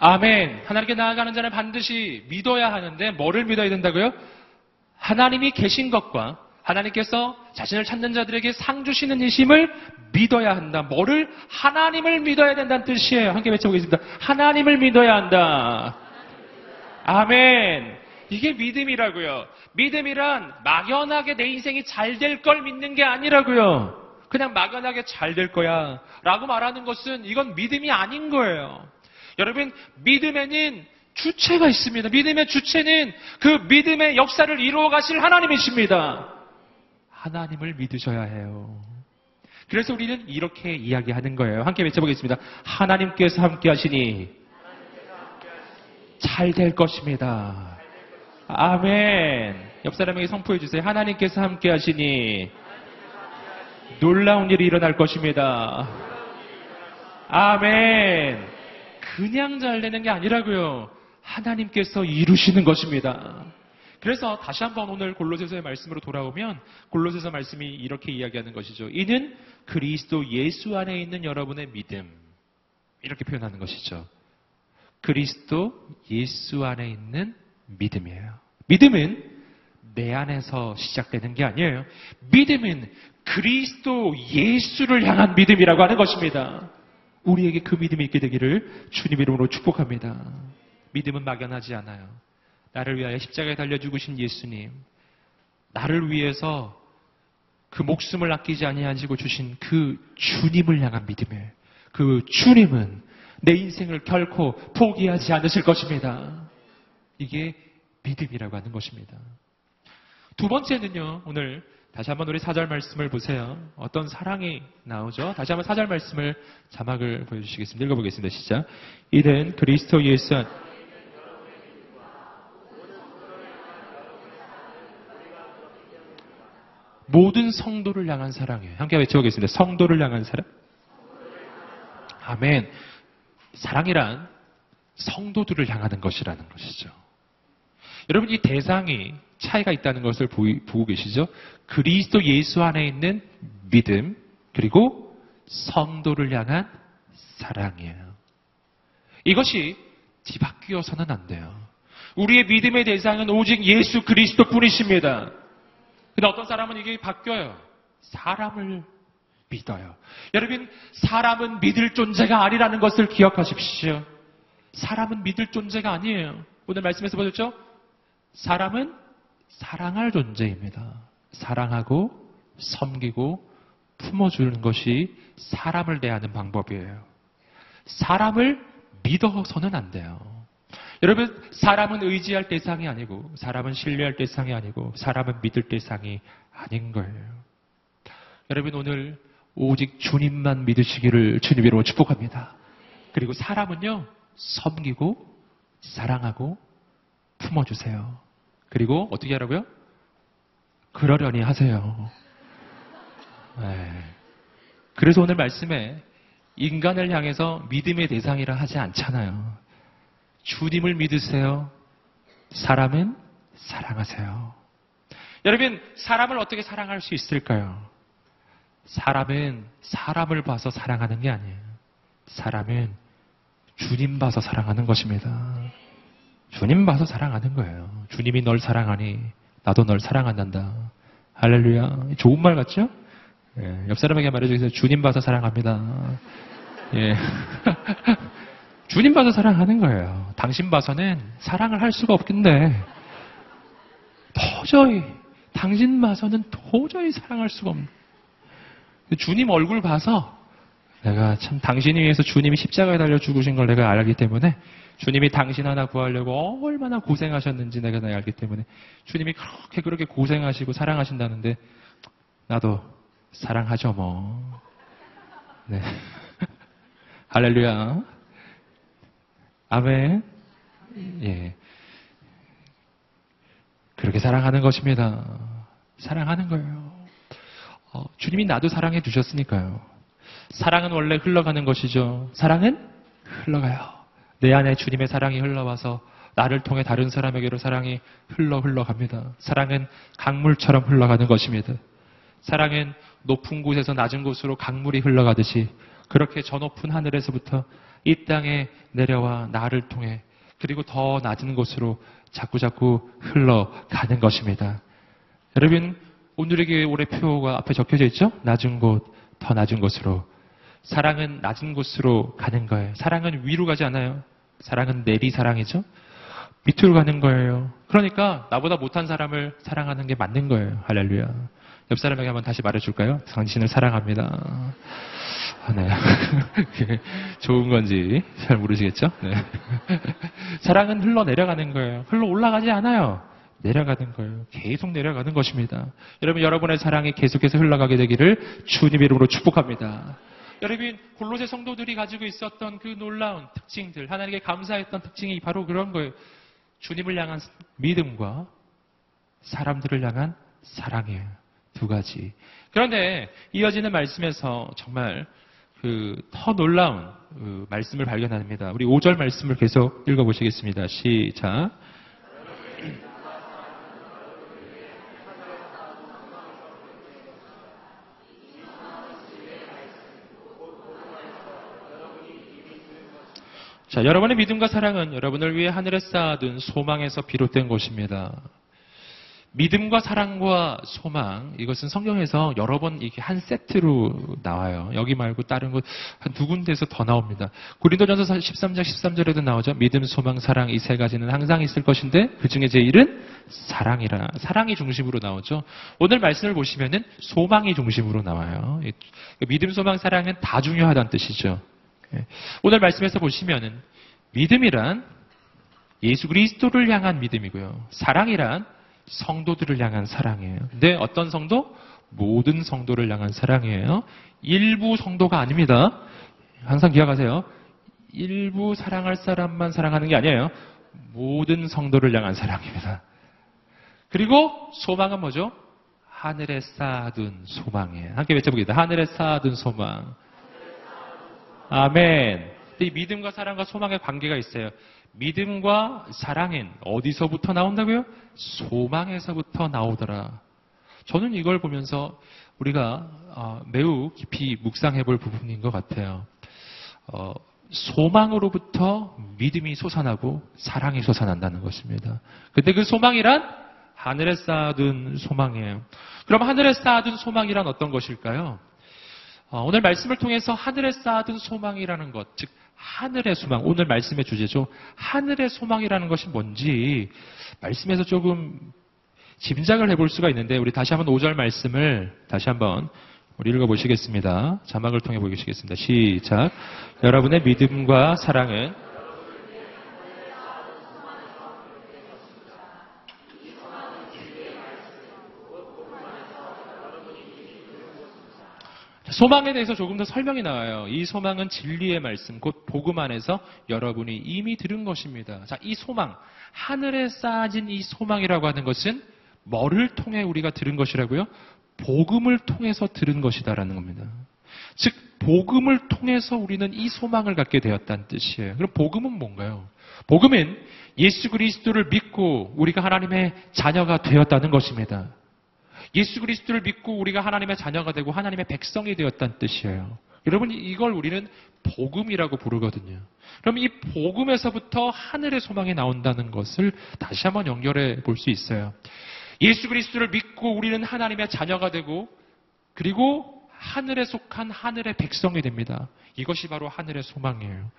아멘. 하나님께 나아가는 자는 반드시 믿어야 하는데 뭐를 믿어야 된다고요? 하나님이 계신 것과 하나님께서 자신을 찾는 자들에게 상 주시는 이심을 믿어야 한다. 뭐를? 하나님을 믿어야 된다는 뜻이에요. 함께 외쳐보겠습니다. 하나님을 믿어야 한다. 아멘. 이게 믿음이라고요. 믿음이란 막연하게 내 인생이 잘 될 걸 믿는 게 아니라고요. 그냥 막연하게 잘 될 거야. 라고 말하는 것은 이건 믿음이 아닌 거예요. 여러분, 믿음에는 주체가 있습니다. 믿음의 주체는 그 믿음의 역사를 이루어 가실 하나님이십니다. 하나님을 믿으셔야 해요. 그래서 우리는 이렇게 이야기하는 거예요. 함께 외쳐보겠습니다. 하나님께서 함께 하시니 잘 될 것입니다. 아멘. 옆 사람에게 선포해 주세요. 하나님께서 함께 하시니 놀라운 일이 일어날 것입니다. 아멘. 그냥 잘 되는 게 아니라고요. 하나님께서 이루시는 것입니다. 그래서 다시 한번 오늘 골로새서의 말씀으로 돌아오면 골로새서 말씀이 이렇게 이야기하는 것이죠. 이는 그리스도 예수 안에 있는 여러분의 믿음. 이렇게 표현하는 것이죠. 그리스도 예수 안에 있는 믿음이에요. 믿음은 내 안에서 시작되는 게 아니에요. 믿음은 그리스도 예수를 향한 믿음이라고 하는 것입니다. 우리에게 그 믿음이 있게 되기를 주님 이름으로 축복합니다. 믿음은 막연하지 않아요. 나를 위하여 십자가에 달려 죽으신 예수님, 나를 위해서 그 목숨을 아끼지 아니하시고 주신 그 주님을 향한 믿음에 그 주님은 내 인생을 결코 포기하지 않으실 것입니다. 이게 믿음이라고 하는 것입니다. 두 번째는요, 오늘 다시 한번 우리 사절 말씀을 보세요. 어떤 사랑이 나오죠? 다시 한번 사절 말씀을 자막을 보여주시겠습니다. 읽어보겠습니다. 시작. 이는 그리스도 예수 안 모든 성도를 향한 사랑이에요. 함께 외쳐보겠습니다. 성도를 향한 사랑. 아멘. 사랑이란 성도들을 향하는 것이라는 것이죠. 여러분 이 대상이 차이가 있다는 것을 보고 계시죠? 그리스도 예수 안에 있는 믿음 그리고 성도를 향한 사랑이에요. 이것이 뒤바뀌어서는 안 돼요. 우리의 믿음의 대상은 오직 예수 그리스도 뿐이십니다. 근데 어떤 사람은 이게 바뀌어요. 사람을 믿어요. 여러분, 사람은 믿을 존재가 아니라는 것을 기억하십시오. 사람은 믿을 존재가 아니에요. 오늘 말씀에서 보셨죠? 사람은 사랑할 존재입니다. 사랑하고 섬기고 품어주는 것이 사람을 대하는 방법이에요. 사람을 믿어서는 안 돼요. 여러분, 사람은 의지할 대상이 아니고, 사람은 신뢰할 대상이 아니고, 사람은 믿을 대상이 아닌 거예요. 여러분, 오늘 오직 주님만 믿으시기를 주님으로 축복합니다. 그리고 사람은요, 섬기고, 사랑하고, 품어주세요. 그리고 어떻게 하라고요? 그러려니 하세요. 네. 그래서 오늘 말씀에 인간을 향해서 믿음의 대상이라 하지 않잖아요. 주님을 믿으세요. 사람은 사랑하세요. 여러분, 사람을 어떻게 사랑할 수 있을까요? 사람은 사람을 봐서 사랑하는 게 아니에요. 사람은 주님 봐서 사랑하는 것입니다. 주님 봐서 사랑하는 거예요. 주님이 널 사랑하니 나도 널 사랑한단다. 할렐루야. 좋은 말 같죠? 예, 옆 사람에게 말해주세요. 주님 봐서 사랑합니다. 예. 주님 봐서 사랑하는 거예요. 당신 봐서는 사랑을 할 수가 없긴데 도저히 당신 봐서는 도저히 사랑할 수가 없는 주님 얼굴 봐서 내가 참 당신이 위해서 주님이 십자가에 달려 죽으신 걸 내가 알기 때문에 주님이 당신 하나 구하려고 얼마나 고생하셨는지 내가 알기 때문에 주님이 그렇게 그렇게 고생하시고 사랑하신다는데 나도 사랑하죠 뭐. 네. 할렐루야. 아멘. 예. 그렇게 사랑하는 것입니다. 사랑하는 거예요. 어, 주님이 나도 사랑해 주셨으니까요. 사랑은 원래 흘러가는 것이죠. 사랑은 흘러가요. 내 안에 주님의 사랑이 흘러와서 나를 통해 다른 사람에게로 사랑이 흘러 흘러갑니다. 사랑은 강물처럼 흘러가는 것입니다. 사랑은 높은 곳에서 낮은 곳으로 강물이 흘러가듯이 그렇게 저 높은 하늘에서부터 이 땅에 내려와 나를 통해 그리고 더 낮은 곳으로 자꾸자꾸 흘러가는 것입니다. 여러분, 오늘의 교회 올해 표가 앞에 적혀져 있죠? 낮은 곳, 더 낮은 곳으로. 사랑은 낮은 곳으로 가는 거예요. 사랑은 위로 가지 않아요. 사랑은 내리 사랑이죠. 밑으로 가는 거예요. 그러니까 나보다 못한 사람을 사랑하는 게 맞는 거예요. 할렐루야. 옆 사람에게 한번 다시 말해줄까요? 당신을 사랑합니다. 아, 네. 좋은 건지 잘 모르시겠죠? 네. 사랑은 흘러 내려가는 거예요. 흘러 올라가지 않아요. 내려가는 거예요. 계속 내려가는 것입니다. 여러분, 여러분의 사랑이 계속해서 흘러가게 되기를 주님 이름으로 축복합니다. 여러분, 골로새 성도들이 가지고 있었던 그 놀라운 특징들, 하나님께 감사했던 특징이 바로 그런 거예요. 주님을 향한 믿음과 사람들을 향한 사랑이에요. 두 가지. 그런데 이어지는 말씀에서 정말 그 더 놀라운 그 말씀을 발견합니다. 우리 5절 말씀을 계속 읽어보시겠습니다. 시작. 자, 여러분의 믿음과 사랑은 여러분을 위해 하늘에 쌓아둔 소망에서 비롯된 것입니다. 믿음과 사랑과 소망, 이것은 성경에서 여러 번 이게 한 세트로 나와요. 여기 말고 다른 곳 한 두 군데에서 더 나옵니다. 고린도전서 13장 13절에도 나오죠. 믿음, 소망, 사랑 이 세 가지는 항상 있을 것인데 그 중에 제일은 사랑이라. 사랑이 중심으로 나오죠. 오늘 말씀을 보시면은 소망이 중심으로 나와요. 믿음, 소망, 사랑은 다 중요하다는 뜻이죠. 예. 오늘 말씀에서 보시면은 믿음이란 예수 그리스도를 향한 믿음이고요. 사랑이란 성도들을 향한 사랑이에요. 근데 어떤 성도? 모든 성도를 향한 사랑이에요. 일부 성도가 아닙니다. 항상 기억하세요. 일부 사랑할 사람만 사랑하는 게 아니에요. 모든 성도를 향한 사랑입니다. 그리고 소망은 뭐죠? 하늘에 쌓아둔 소망이에요. 함께 외쳐보겠습니다. 하늘에 쌓아둔 소망. 아멘. 이 믿음과 사랑과 소망의 관계가 있어요. 믿음과 사랑은 어디서부터 나온다고요? 소망에서부터 나오더라. 저는 이걸 보면서 우리가 어, 매우 깊이 묵상해 볼 부분인 것 같아요. 어, 소망으로부터 믿음이 솟아나고 사랑이 솟아난다는 것입니다. 근데 그 소망이란 하늘에 쌓아둔 소망이에요. 그럼 하늘에 쌓아둔 소망이란 어떤 것일까요? 어, 오늘 말씀을 통해서 하늘에 쌓아둔 소망이라는 것, 즉 하늘의 소망, 오늘 말씀의 주제죠. 하늘의 소망이라는 것이 뭔지 말씀에서 조금 짐작을 해볼 수가 있는데 우리 다시 한번 5절 말씀을 다시 한번 우리 읽어보시겠습니다. 자막을 통해 보시겠습니다. 시작. 여러분의 믿음과 사랑은 소망에 대해서 조금 더 설명이 나와요. 이 소망은 진리의 말씀, 곧 복음 안에서 여러분이 이미 들은 것입니다. 자, 이 소망, 하늘에 쌓아진 이 소망이라고 하는 것은 뭐를 통해 우리가 들은 것이라고요? 복음을 통해서 들은 것이다라는 겁니다. 즉, 복음을 통해서 우리는 이 소망을 갖게 되었다는 뜻이에요. 그럼 복음은 뭔가요? 복음은 예수 그리스도를 믿고 우리가 하나님의 자녀가 되었다는 것입니다. 예수 그리스도를 믿고 우리가 하나님의 자녀가 되고 하나님의 백성이 되었다는 뜻이에요. 여러분 이걸 우리는 복음이라고 부르거든요. 그럼 이 복음에서부터 하늘의 소망이 나온다는 것을 다시 한번 연결해 볼 수 있어요. 예수 그리스도를 믿고 우리는 하나님의 자녀가 되고 그리고 하늘에 속한 하늘의 백성이 됩니다. 이것이 바로 하늘의 소망이에요.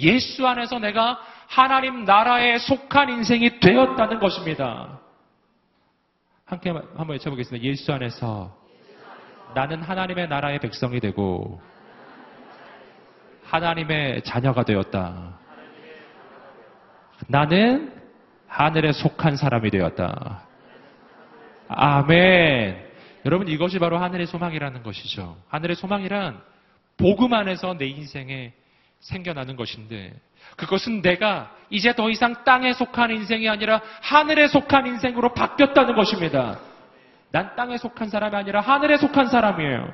예수 안에서 내가 하나님 나라에 속한 인생이 되었다는 것입니다. 함께 한번 외쳐보겠습니다. 예수 안에서 나는 하나님의 나라의 백성이 되고 하나님의 자녀가 되었다. 나는 하늘에 속한 사람이 되었다. 아멘. 여러분 이것이 바로 하늘의 소망이라는 것이죠. 하늘의 소망이란 복음 안에서 내 인생에 생겨나는 것인데 그것은 내가 이제 더 이상 땅에 속한 인생이 아니라 하늘에 속한 인생으로 바뀌었다는 것입니다. 난 땅에 속한 사람이 아니라 하늘에 속한 사람이에요.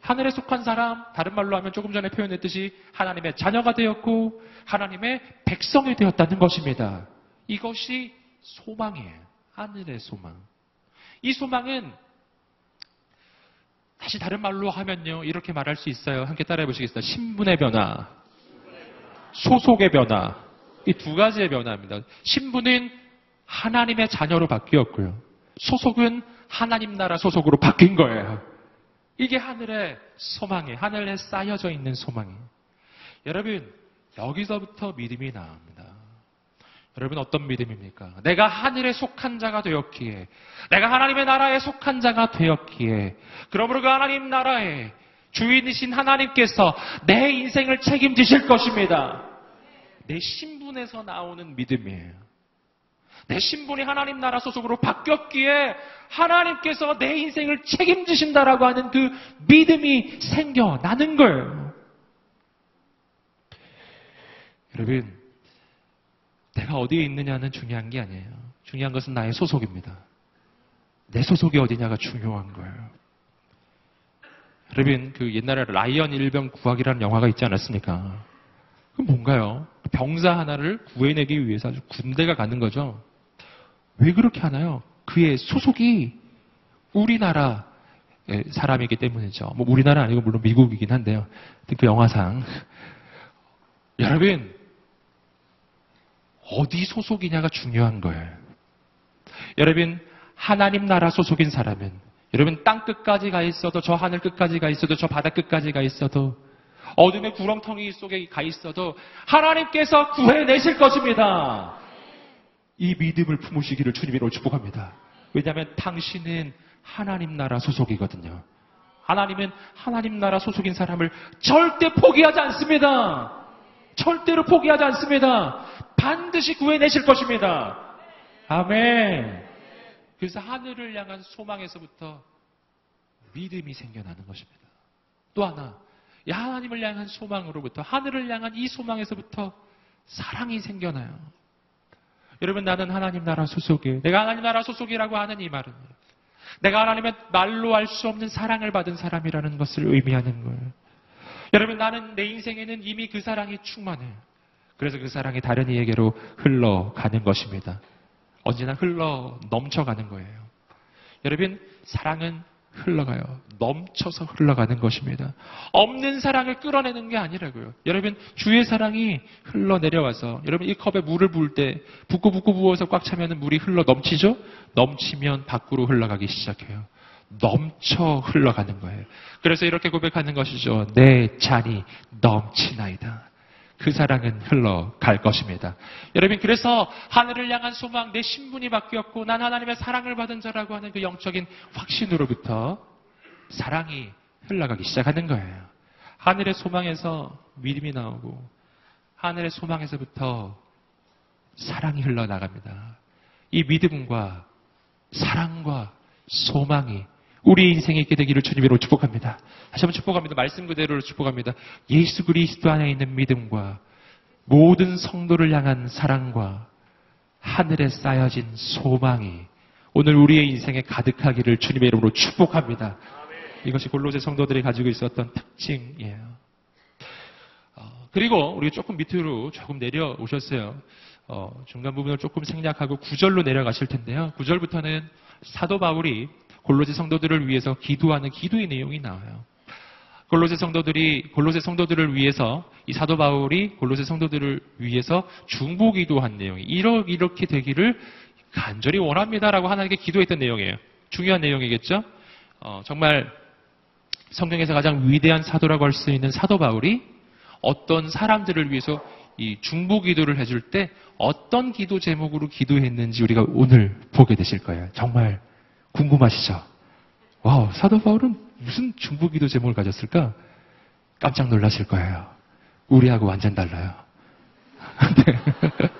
하늘에 속한 사람, 다른 말로 하면 조금 전에 표현했듯이 하나님의 자녀가 되었고 하나님의 백성이 되었다는 것입니다. 이것이 소망이에요. 하늘의 소망. 이 소망은 다시 다른 말로 하면요. 이렇게 말할 수 있어요. 함께 따라해 보시겠어요? 신분의 변화. 소속의 변화. 이 두 가지의 변화입니다. 신분은 하나님의 자녀로 바뀌었고요. 소속은 하나님 나라 소속으로 바뀐 거예요. 이게 하늘의 소망이, 하늘에 쌓여져 있는 소망이. 여러분, 여기서부터 믿음이 나옵니다. 여러분 어떤 믿음입니까? 내가 하늘에 속한 자가 되었기에, 내가 하나님의 나라에 속한 자가 되었기에, 그러므로 그 하나님 나라에 주인이신 하나님께서 내 인생을 책임지실 것입니다. 내 신분에서 나오는 믿음이에요. 내 신분이 하나님 나라 소속으로 바뀌었기에 하나님께서 내 인생을 책임지신다라고 하는 그 믿음이 생겨나는 거예요. 여러분, 내가 어디에 있느냐는 중요한 게 아니에요. 중요한 것은 나의 소속입니다. 내 소속이 어디냐가 중요한 거예요. 여러분, 그 옛날에 라이언 일병 구하기라는 영화가 있지 않았습니까? 그 뭔가요? 병사 하나를 구해내기 위해서 아주 군대가 가는 거죠. 왜 그렇게 하나요? 그의 소속이 우리나라 사람이기 때문이죠. 뭐 우리나라 아니고 물론 미국이긴 한데요. 그 영화상 여러분 어디 소속이냐가 중요한 거예요. 여러분 하나님 나라 소속인 사람은 여러분 땅 끝까지 가 있어도 저 하늘 끝까지 가 있어도 저 바다 끝까지 가 있어도 어둠의 구렁텅이 속에 가 있어도 하나님께서 구해내실 것입니다. 이 믿음을 품으시기를 주님으로 축복합니다. 왜냐하면 당신은 하나님 나라 소속이거든요. 하나님은 하나님 나라 소속인 사람을 절대 포기하지 않습니다. 절대로 포기하지 않습니다. 반드시 구해내실 것입니다. 아멘. 그래서 하늘을 향한 소망에서부터 믿음이 생겨나는 것입니다. 또 하나, 하나님을 향한 소망으로부터 하늘을 향한 이 소망에서부터 사랑이 생겨나요. 여러분 나는 하나님 나라 소속이에요. 내가 하나님 나라 소속이라고 하는 이 말은 내가 하나님의 말로 할수 없는 사랑을 받은 사람이라는 것을 의미하는 거예요. 여러분 나는 내 인생에는 이미 그 사랑이 충만해요. 그래서 그 사랑이 다른 이에게로 흘러가는 것입니다. 언제나 흘러 넘쳐가는 거예요. 여러분 사랑은 흘러가요. 넘쳐서 흘러가는 것입니다. 없는 사랑을 끌어내는 게 아니라고요. 여러분, 주의 사랑이 흘러내려와서, 여러분, 이 컵에 물을 부을 때, 붓고 붓고 부어서 꽉 차면 물이 흘러 넘치죠? 넘치면 밖으로 흘러가기 시작해요. 넘쳐 흘러가는 거예요. 그래서 이렇게 고백하는 것이죠. 내 잔이 넘치나이다. 그 사랑은 흘러갈 것입니다. 여러분, 그래서 하늘을 향한 소망, 내 신분이 바뀌었고, 난 하나님의 사랑을 받은 자라고 하는 그 영적인 확신으로부터 사랑이 흘러가기 시작하는 거예요. 하늘의 소망에서 믿음이 나오고, 하늘의 소망에서부터 사랑이 흘러나갑니다. 이 믿음과 사랑과 소망이 우리 인생에 있게 되기를 주님으로 축복합니다. 다시 한번 축복합니다. 말씀 그대로 축복합니다. 예수 그리스도 안에 있는 믿음과 모든 성도를 향한 사랑과 하늘에 쌓여진 소망이 오늘 우리의 인생에 가득하기를 주님의 이름으로 축복합니다. 이것이 골로새 성도들이 가지고 있었던 특징이에요. 어, 그리고 우리 조금 밑으로 조금 내려오셨어요. 어, 중간 부분을 조금 생략하고 구절로 내려가실 텐데요. 구절부터는 사도 바울이 골로새 성도들을 위해서 기도하는 기도의 내용이 나와요. 골로새 성도들이 골로새 성도들을 위해서 이 사도 바울이 골로새 성도들을 위해서 중보 기도한 내용이 이렇게 이렇게 되기를 간절히 원합니다라고 하나님께 기도했던 내용이에요. 중요한 내용이겠죠. 어, 정말 성경에서 가장 위대한 사도라고 할 수 있는 사도 바울이 어떤 사람들을 위해서 이 중보 기도를 해줄 때 어떤 기도 제목으로 기도했는지 우리가 오늘 보게 되실 거예요. 정말 궁금하시죠? 와, 사도 바울은 무슨 중보기도 제목을 가졌을까? 깜짝 놀라실 거예요. 우리하고 완전 달라요. 네.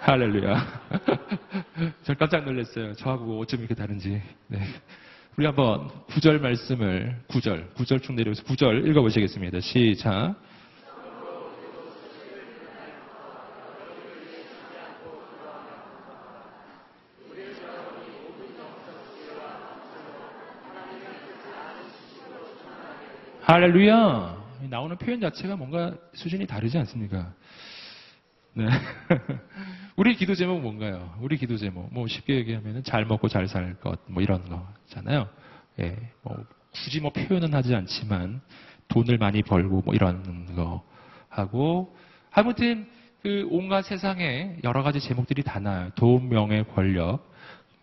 할렐루야. 저 깜짝 놀랐어요. 저하고 어쩜 이렇게 다른지. 네. 우리 한번 구절 말씀을 구절구절쭉 내려서 구절 읽어보시겠습니다. 시작. 할렐루야. 나오는 표현 자체가 뭔가 수준이 다르지 않습니까? 네. 우리 기도 제목 뭔가요? 우리 기도 제목. 뭐 쉽게 얘기하면 잘 먹고 잘 살 것, 뭐 이런 거잖아요. 예. 뭐 굳이 뭐 표현은 하지 않지만 돈을 많이 벌고 뭐 이런 거 하고 아무튼 그 온갖 세상에 여러 가지 제목들이 다 나요. 돈, 명예, 권력,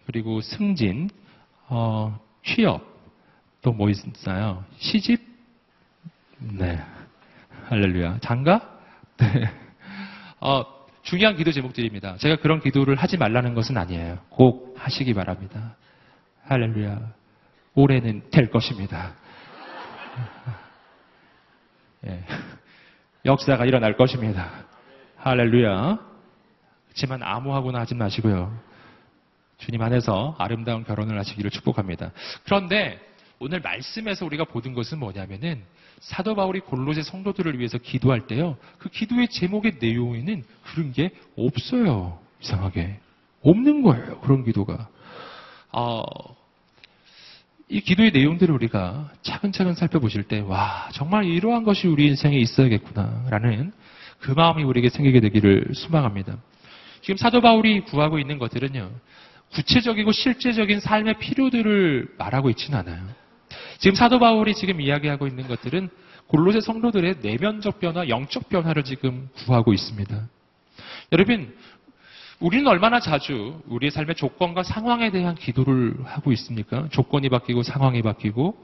그리고 승진, 어, 취업, 또 뭐 있나요? 시집, 네. 할렐루야. 장가? 네. 어, 중요한 기도 제목들입니다. 제가 그런 기도를 하지 말라는 것은 아니에요. 꼭 하시기 바랍니다. 할렐루야. 올해는 될 것입니다. 예. 역사가 일어날 것입니다. 할렐루야. 그렇지만 아무하고나 하지 마시고요. 주님 안에서 아름다운 결혼을 하시기를 축복합니다. 그런데 오늘 말씀에서 우리가 보는 것은 뭐냐면은 사도 바울이 골로새 성도들을 위해서 기도할 때요. 그 기도의 제목의 내용에는 그런 게 없어요. 이상하게. 없는 거예요. 그런 기도가. 어, 이 기도의 내용들을 우리가 차근차근 살펴보실 때, 와, 정말 이러한 것이 우리 인생에 있어야겠구나. 라는 그 마음이 우리에게 생기게 되기를 소망합니다. 지금 사도 바울이 구하고 있는 것들은요, 구체적이고 실제적인 삶의 필요들을 말하고 있지는 않아요. 지금 사도 바울이 지금 이야기하고 있는 것들은 골로새 성도들의 내면적 변화, 영적 변화를 지금 구하고 있습니다. 여러분, 우리는 얼마나 자주 우리의 삶의 조건과 상황에 대한 기도를 하고 있습니까? 조건이 바뀌고 상황이 바뀌고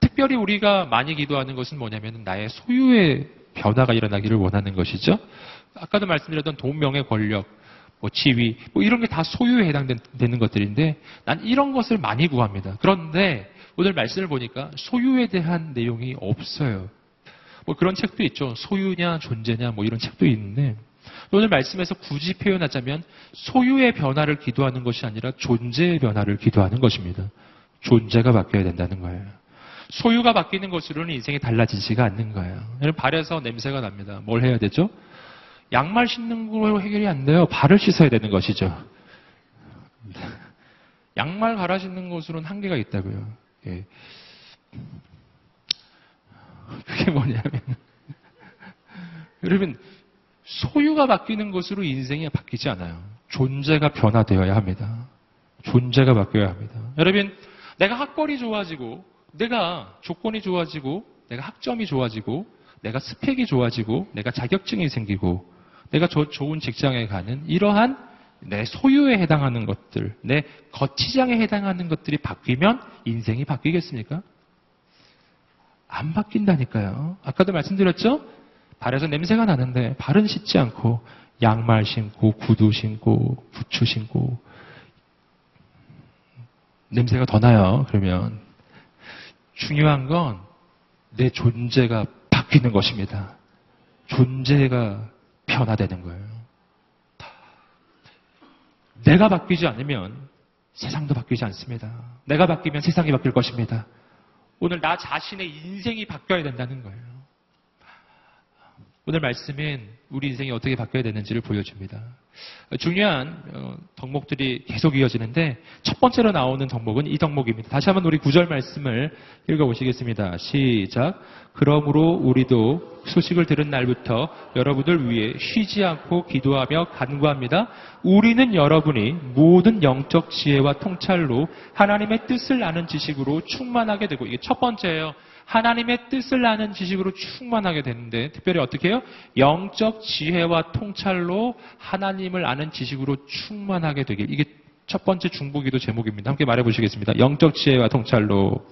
특별히 우리가 많이 기도하는 것은 뭐냐면 나의 소유의 변화가 일어나기를 원하는 것이죠. 아까도 말씀드렸던 돈, 명예, 권력, 뭐 지위, 뭐 이런 게 다 소유에 해당되는 것들인데 난 이런 것을 많이 구합니다. 그런데 오늘 말씀을 보니까 소유에 대한 내용이 없어요. 뭐 그런 책도 있죠. 소유냐 존재냐 뭐 이런 책도 있는데 오늘 말씀에서 굳이 표현하자면 소유의 변화를 기도하는 것이 아니라 존재의 변화를 기도하는 것입니다. 존재가 바뀌어야 된다는 거예요. 소유가 바뀌는 것으로는 인생이 달라지지가 않는 거예요. 발에서 냄새가 납니다. 뭘 해야 되죠? 양말 신는 걸로 해결이 안 돼요. 발을 씻어야 되는 것이죠. 양말 갈아 신는 것으로는 한계가 있다고요. 예. 그게 뭐냐면 여러분 소유가 바뀌는 것으로 인생이 바뀌지 않아요. 존재가 변화되어야 합니다. 존재가 바뀌어야 합니다. 여러분 내가 학벌이 좋아지고 내가 조건이 좋아지고 내가 학점이 좋아지고 내가 스펙이 좋아지고 내가 자격증이 생기고 내가 저 좋은 직장에 가는 이러한 내 소유에 해당하는 것들, 내 거치장에 해당하는 것들이 바뀌면 인생이 바뀌겠습니까? 안 바뀐다니까요. 아까도 말씀드렸죠? 발에서 냄새가 나는데 발은 씻지 않고 양말 신고 구두 신고 부츠 신고 냄새가 더 나요. 그러면 중요한 건 내 존재가 바뀌는 것입니다. 존재가 변화되는 거예요. 내가 바뀌지 않으면 세상도 바뀌지 않습니다. 내가 바뀌면 세상이 바뀔 것입니다. 오늘 나 자신의 인생이 바뀌어야 된다는 거예요. 오늘 말씀은 우리 인생이 어떻게 바뀌어야 되는지를 보여줍니다. 중요한 어, 덕목들이 계속 이어지는데 첫 번째로 나오는 덕목은 이 덕목입니다. 다시 한번 우리 구절 말씀을 읽어보시겠습니다. 시작. 그러므로 우리도 소식을 들은 날부터 여러분들 위해 쉬지 않고 기도하며 간구합니다. 우리는 여러분이 모든 영적 지혜와 통찰로 하나님의 뜻을 아는 지식으로 충만하게 되고 이게 첫 번째예요. 하나님의 뜻을 아는 지식으로 충만하게 되는데 특별히 어떻게 해요? 영적 지혜와 통찰로 하나님을 아는 지식으로 충만하게 되길. 이게 첫 번째 중보기도 제목입니다. 함께 말해 보시겠습니다. 영적 지혜와 통찰로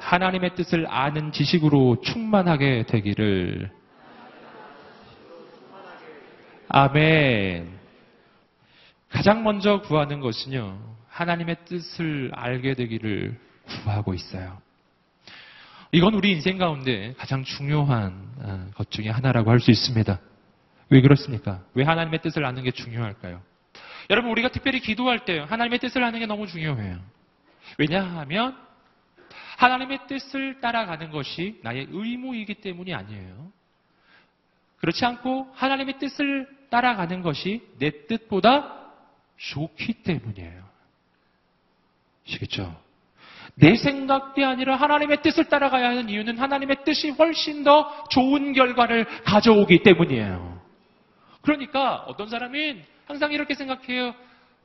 하나님의 뜻을 아는 지식으로 충만하게 되기를. 아멘. 가장 먼저 구하는 것은요, 하나님의 뜻을 알게 되기를 구하고 있어요. 이건 우리 인생 가운데 가장 중요한 어, 것 중에 하나라고 할 수 있습니다. 왜 그렇습니까? 왜 하나님의 뜻을 아는 게 중요할까요? 여러분, 우리가 특별히 기도할 때 하나님의 뜻을 아는 게 너무 중요해요. 왜냐하면 하나님의 뜻을 따라가는 것이 나의 의무이기 때문이 아니에요. 그렇지 않고 하나님의 뜻을 따라가는 것이 내 뜻보다 좋기 때문이에요. 아시겠죠? 내 생각이 아니라 하나님의 뜻을 따라가야 하는 이유는 하나님의 뜻이 훨씬 더 좋은 결과를 가져오기 때문이에요. 그러니까 어떤 사람은 항상 이렇게 생각해요.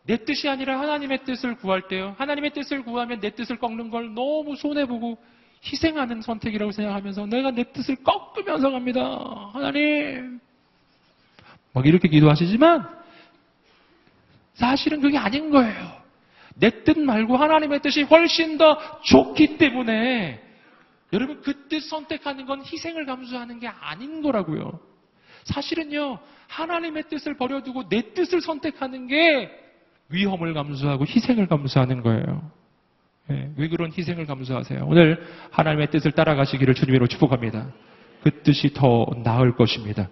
내 뜻이 아니라 하나님의 뜻을 구할 때요. 하나님의 뜻을 구하면 내 뜻을 꺾는 걸 너무 손해보고 희생하는 선택이라고 생각하면서 내가 내 뜻을 꺾으면서 갑니다. 하나님. 막 이렇게 기도하시지만 사실은 그게 아닌 거예요. 내 뜻 말고 하나님의 뜻이 훨씬 더 좋기 때문에 여러분 그 뜻 선택하는 건 희생을 감수하는 게 아닌 거라고요. 사실은요, 하나님의 뜻을 버려두고 내 뜻을 선택하는 게 위험을 감수하고 희생을 감수하는 거예요. 예, 왜 그런 희생을 감수하세요? 오늘 하나님의 뜻을 따라가시기를 주님으로 축복합니다. 그 뜻이 더 나을 것입니다.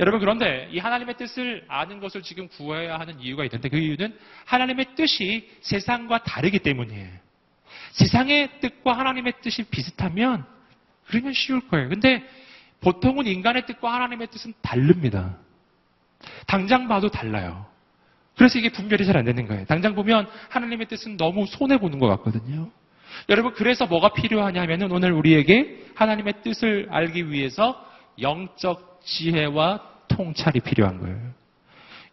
여러분 그런데 이 하나님의 뜻을 아는 것을 지금 구해야 하는 이유가 있는데 그 이유는 하나님의 뜻이 세상과 다르기 때문이에요. 세상의 뜻과 하나님의 뜻이 비슷하면 그러면 쉬울 거예요. 근데 보통은 인간의 뜻과 하나님의 뜻은 다릅니다. 당장 봐도 달라요. 그래서 이게 분별이 잘 안 되는 거예요. 당장 보면 하나님의 뜻은 너무 손해 보는 것 같거든요. 여러분, 그래서 뭐가 필요하냐면은 오늘 우리에게 하나님의 뜻을 알기 위해서 영적 지혜와 통찰이 필요한 거예요.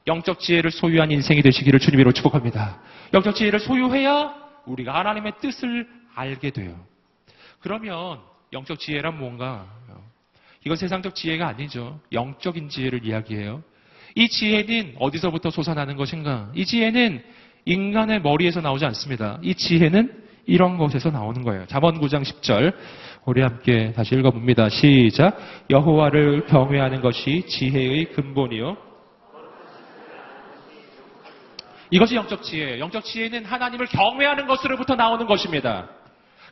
영적 지혜를 소유한 인생이 되시기를 주님으로 축복합니다. 영적 지혜를 소유해야 우리가 하나님의 뜻을 알게 돼요. 그러면 영적 지혜란 뭔가? 이건 세상적 지혜가 아니죠. 영적인 지혜를 이야기해요. 이 지혜는 어디서부터 솟아나는 것인가? 이 지혜는 인간의 머리에서 나오지 않습니다. 이 지혜는 이런 것에서 나오는 거예요. 잠언 9장 10절 우리 함께 다시 읽어봅니다. 시작. 여호와를 경외하는 것이 지혜의 근본이요. 이것이 영적 지혜예요. 영적 지혜는 하나님을 경외하는 것으로부터 나오는 것입니다.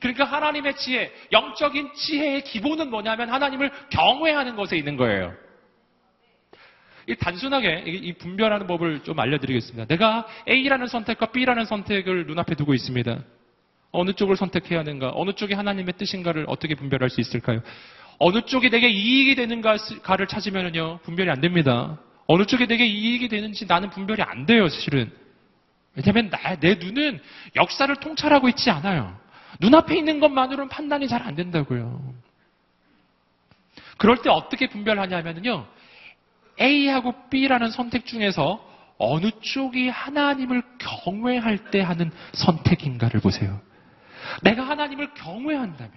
그러니까 하나님의 지혜, 영적인 지혜의 기본은 뭐냐면 하나님을 경외하는 것에 있는 거예요. 이 단순하게 이 분별하는 법을 좀 알려드리겠습니다. 내가 A라는 선택과 B라는 선택을 눈앞에 두고 있습니다. 어느 쪽을 선택해야 하는가, 어느 쪽이 하나님의 뜻인가를 어떻게 분별할 수 있을까요? 어느 쪽이 내게 이익이 되는가를 찾으면요 분별이 안 됩니다. 어느 쪽이 내게 이익이 되는지 나는 분별이 안 돼요, 사실은. 왜냐하면 내 눈은 역사를 통찰하고 있지 않아요. 눈앞에 있는 것만으로는 판단이 잘 안 된다고요. 그럴 때 어떻게 분별하냐면요. A하고 B라는 선택 중에서 어느 쪽이 하나님을 경외할 때 하는 선택인가를 보세요. 내가 하나님을 경외한다면,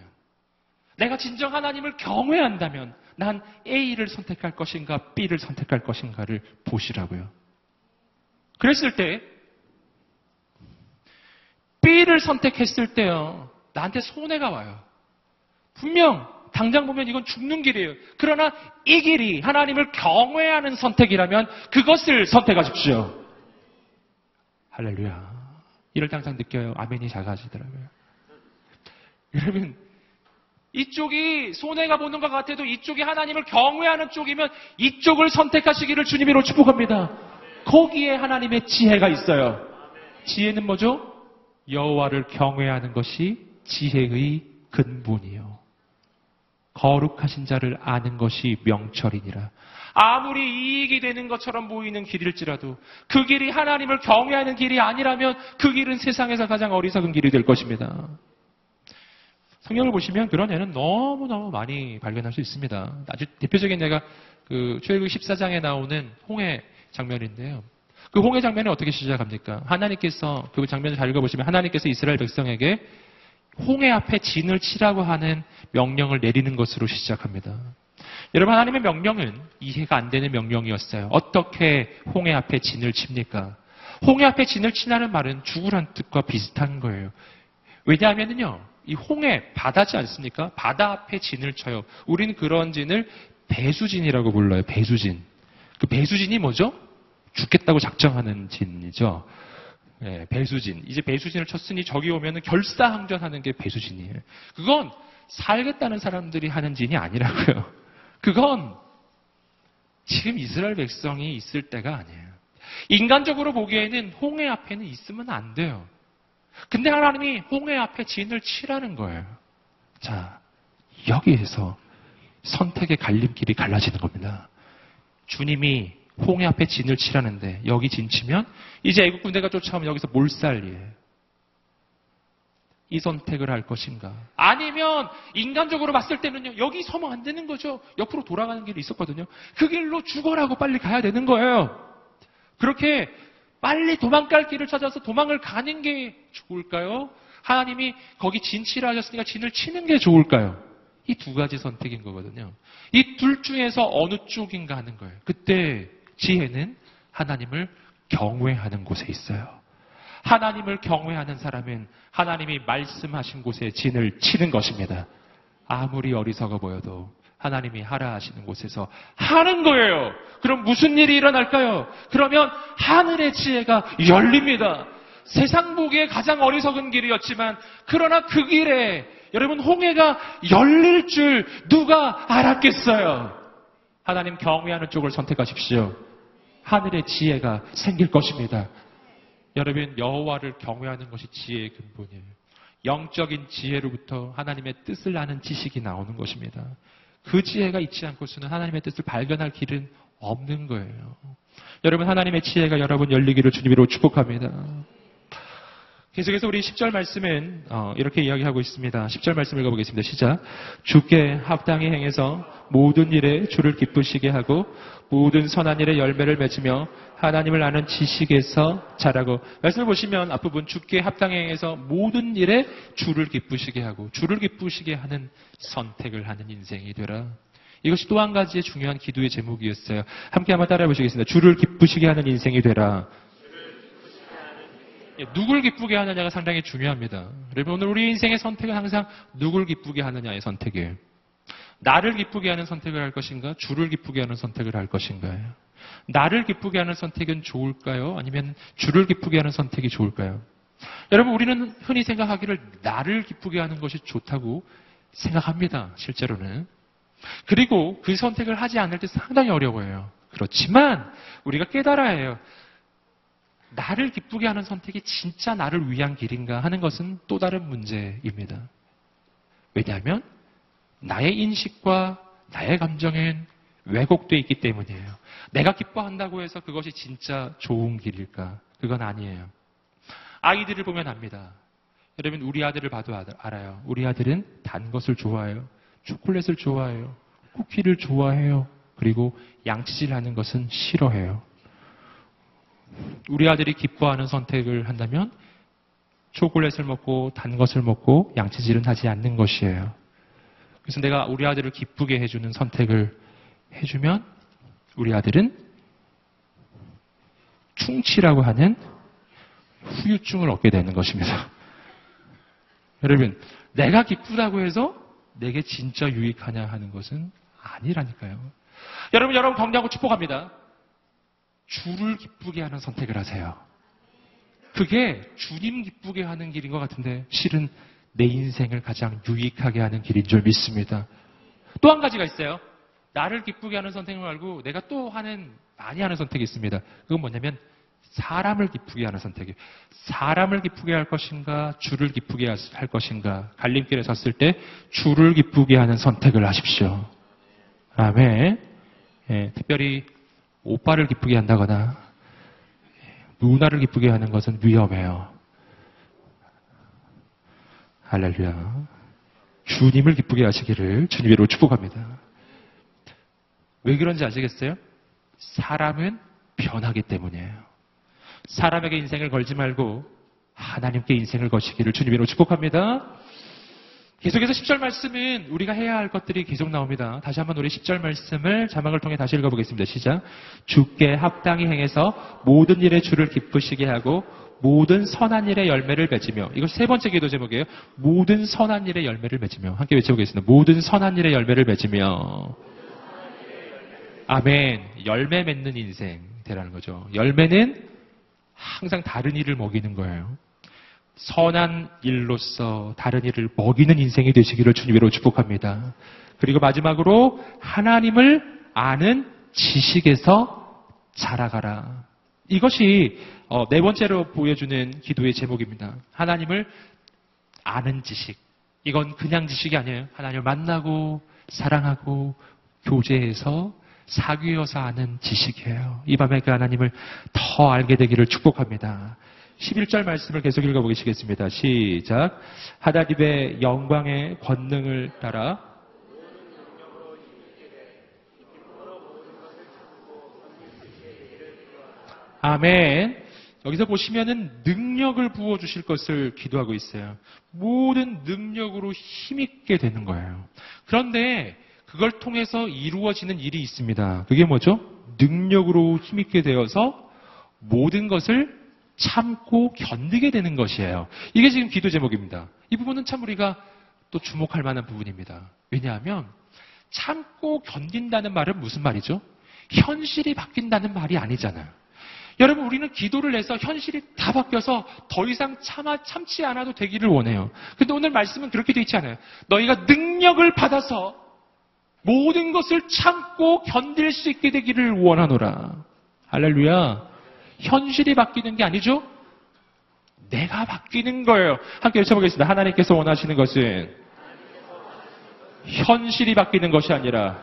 내가 진정 하나님을 경외한다면, 난 A를 선택할 것인가, B를 선택할 것인가를 보시라고요. 그랬을 때, B를 선택했을 때요, 나한테 손해가 와요. 분명, 당장 보면 이건 죽는 길이에요. 그러나 이 길이 하나님을 경외하는 선택이라면 그것을 선택하십시오. 할렐루야. 이를 당장 느껴요. 아멘이 작아지더라고요. 여러분, 이쪽이 손해가 보는 것 같아도 이쪽이 하나님을 경외하는 쪽이면 이쪽을 선택하시기를 주님으로 축복합니다. 거기에 하나님의 지혜가 있어요. 지혜는 뭐죠? 여호와를 경외하는 것이 지혜의 근본이요. 거룩하신 자를 아는 것이 명철이니라. 아무리 이익이 되는 것처럼 보이는 길일지라도 그 길이 하나님을 경외하는 길이 아니라면 그 길은 세상에서 가장 어리석은 길이 될 것입니다. 성경을 보시면 그런 애는 너무너무 많이 발견할 수 있습니다. 아주 대표적인 예가 그 출애굽 14장에 나오는 홍해 장면인데요. 그 홍해 장면이 어떻게 시작합니까? 하나님께서 그 장면을 잘 읽어보시면 하나님께서 이스라엘 백성에게 홍해 앞에 진을 치라고 하는 명령을 내리는 것으로 시작합니다. 여러분 하나님의 명령은 이해가 안 되는 명령이었어요. 어떻게 홍해 앞에 진을 칩니까? 홍해 앞에 진을 치라는 말은 죽으란 뜻과 비슷한 거예요. 왜냐하면요, 이 홍해 바다지 않습니까? 바다 앞에 진을 쳐요. 우리는 그런 진을 배수진이라고 불러요. 배수진. 그 배수진이 뭐죠? 죽겠다고 작정하는 진이죠. 네, 배수진. 이제 배수진을 쳤으니 저기 오면은 결사항전하는 게 배수진이에요. 그건 살겠다는 사람들이 하는 진이 아니라고요. 그건 지금 이스라엘 백성이 있을 때가 아니에요. 인간적으로 보기에는 홍해 앞에는 있으면 안 돼요. 근데 하나님이 홍해 앞에 진을 치라는 거예요. 자, 여기에서 선택의 갈림길이 갈라지는 겁니다. 주님이 홍해 앞에 진을 치라는데 여기 진 치면 이제 애국 군대가 쫓아오면 여기서 몰살이에요. 이 선택을 할 것인가? 아니면 인간적으로 봤을 때는요. 여기 서면 안 되는 거죠. 옆으로 돌아가는 길이 있었거든요. 그 길로 죽어라고 빨리 가야 되는 거예요. 그렇게 빨리 도망갈 길을 찾아서 도망을 가는 게 좋을까요? 하나님이 거기 진치라 하셨으니까 진을 치는 게 좋을까요? 이 두 가지 선택인 거거든요. 이 둘 중에서 어느 쪽인가 하는 거예요. 그때 지혜는 하나님을 경외하는 곳에 있어요. 하나님을 경외하는 사람은 하나님이 말씀하신 곳에 진을 치는 것입니다. 아무리 어리석어 보여도 하나님이 하라 하시는 곳에서 하는 거예요. 그럼 무슨 일이 일어날까요? 그러면 하늘의 지혜가 열립니다. 세상 보기에 가장 어리석은 길이었지만 그러나 그 길에 여러분 홍해가 열릴 줄 누가 알았겠어요? 하나님 경외하는 쪽을 선택하십시오. 하늘의 지혜가 생길 것입니다. 여러분 여호와를 경외하는 것이 지혜의 근본이에요. 영적인 지혜로부터 하나님의 뜻을 아는 지식이 나오는 것입니다. 그 지혜가 있지 않고서는 하나님의 뜻을 발견할 길은 없는 거예요. 여러분 하나님의 지혜가 여러분 열리기를 주님으로 축복합니다. 계속해서 우리 10절 말씀은 어, 이렇게 이야기하고 있습니다. 10절 말씀 읽어보겠습니다. 시작. 주께 합당히 행해서 모든 일에 주를 기쁘시게 하고 모든 선한 일에 열매를 맺으며 하나님을 아는 지식에서 자라고 말씀을 보시면 앞부분 주께 합당히 행해서 모든 일에 주를 기쁘시게 하고 주를 기쁘시게 하는 선택을 하는 인생이 되라. 이것이 또 한 가지의 중요한 기도의 제목이었어요. 함께 한번 따라해 보시겠습니다. 주를 기쁘시게 하는 인생이 되라. 예, 누굴 기쁘게 하느냐가 상당히 중요합니다. 여러분 오늘 우리 인생의 선택은 항상 누굴 기쁘게 하느냐의 선택이에요. 나를 기쁘게 하는 선택을 할 것인가? 주를 기쁘게 하는 선택을 할 것인가요? 나를 기쁘게 하는 선택은 좋을까요? 아니면 주를 기쁘게 하는 선택이 좋을까요? 여러분 우리는 흔히 생각하기를 나를 기쁘게 하는 것이 좋다고 생각합니다. 실제로는. 그리고 그 선택을 하지 않을 때 상당히 어려워요. 그렇지만 우리가 깨달아야 해요. 나를 기쁘게 하는 선택이 진짜 나를 위한 길인가 하는 것은 또 다른 문제입니다. 왜냐하면 나의 인식과 나의 감정엔 왜곡되어 있기 때문이에요. 내가 기뻐한다고 해서 그것이 진짜 좋은 길일까? 그건 아니에요. 아이들을 보면 압니다. 여러분, 우리 아들을 봐도 알아요. 우리 아들은 단 것을 좋아해요. 초콜릿을 좋아해요. 쿠키를 좋아해요. 그리고 양치질 하는 것은 싫어해요. 우리 아들이 기뻐하는 선택을 한다면 초콜릿을 먹고 단 것을 먹고 양치질은 하지 않는 것이에요. 그래서 내가 우리 아들을 기쁘게 해주는 선택을 해주면 우리 아들은 충치라고 하는 후유증을 얻게 되는 것입니다. 여러분, 내가 기쁘다고 해서 내게 진짜 유익하냐 하는 것은 아니라니까요. 여러분, 여러분 격려하고 축복합니다. 주를 기쁘게 하는 선택을 하세요. 그게 주님 기쁘게 하는 길인 것 같은데 실은 내 인생을 가장 유익하게 하는 길인 줄 믿습니다. 또 한 가지가 있어요. 나를 기쁘게 하는 선택을 말고 내가 또 하는 많이 하는 선택이 있습니다. 그건 뭐냐면 사람을 기쁘게 하는 선택이에요. 사람을 기쁘게 할 것인가, 주를 기쁘게 할 것인가. 갈림길에 섰을 때 주를 기쁘게 하는 선택을 하십시오. 아멘. 예, 특별히 오빠를 기쁘게 한다거나 누나를 기쁘게 하는 것은 위험해요. 할렐루야. 주님을 기쁘게 하시기를 주님으로 축복합니다. 왜 그런지 아시겠어요? 사람은 변하기 때문이에요. 사람에게 인생을 걸지 말고 하나님께 인생을 거시기를 주님으로 축복합니다. 계속해서 10절 말씀은 우리가 해야 할 것들이 계속 나옵니다. 다시 한번 우리 10절 말씀을 자막을 통해 다시 읽어보겠습니다. 시작. 주께 합당히 행해서 모든 일에 주를 기쁘시게 하고 모든 선한 일의 열매를 맺으며 이것 세 번째 기도 제목이에요. 모든 선한 일의 열매를 맺으며 함께 외쳐보겠습니다. 모든 선한 일의 열매를 맺으며 아멘. 열매 맺는 인생 되라는 거죠. 열매는 항상 다른 일을 먹이는 거예요. 선한 일로서 다른 일을 먹이는 인생이 되시기를 주님으로 축복합니다. 그리고 마지막으로 하나님을 아는 지식에서 자라가라. 이것이 어, 네 번째로 보여주는 기도의 제목입니다. 하나님을 아는 지식. 이건 그냥 지식이 아니에요. 하나님을 만나고 사랑하고 교제해서 사귀어서 아는 지식이에요. 이 밤에 그 하나님을 더 알게 되기를 축복합니다. 11절 말씀을 계속 읽어보시겠습니다. 시작. 하다딥의 영광의 권능을 따라 아멘. 여기서 보시면은 능력을 부어 주실 것을 기도하고 있어요. 모든 능력으로 힘있게 되는 거예요. 그런데 그걸 통해서 이루어지는 일이 있습니다. 그게 뭐죠? 능력으로 힘있게 되어서 모든 것을 참고 견디게 되는 것이에요. 이게 지금 기도 제목입니다. 이 부분은 참 우리가 또 주목할 만한 부분입니다. 왜냐하면 참고 견딘다는 말은 무슨 말이죠? 현실이 바뀐다는 말이 아니잖아요. 여러분, 우리는 기도를 해서 현실이 다 바뀌어서 더 이상 참아, 참지 않아도 되기를 원해요. 근데 오늘 말씀은 그렇게 되어 있지 않아요. 너희가 능력을 받아서 모든 것을 참고 견딜 수 있게 되기를 원하노라. 할렐루야. 현실이 바뀌는 게 아니죠? 내가 바뀌는 거예요. 함께 외쳐보겠습니다. 하나님께서 원하시는 것은 현실이 바뀌는 것이 아니라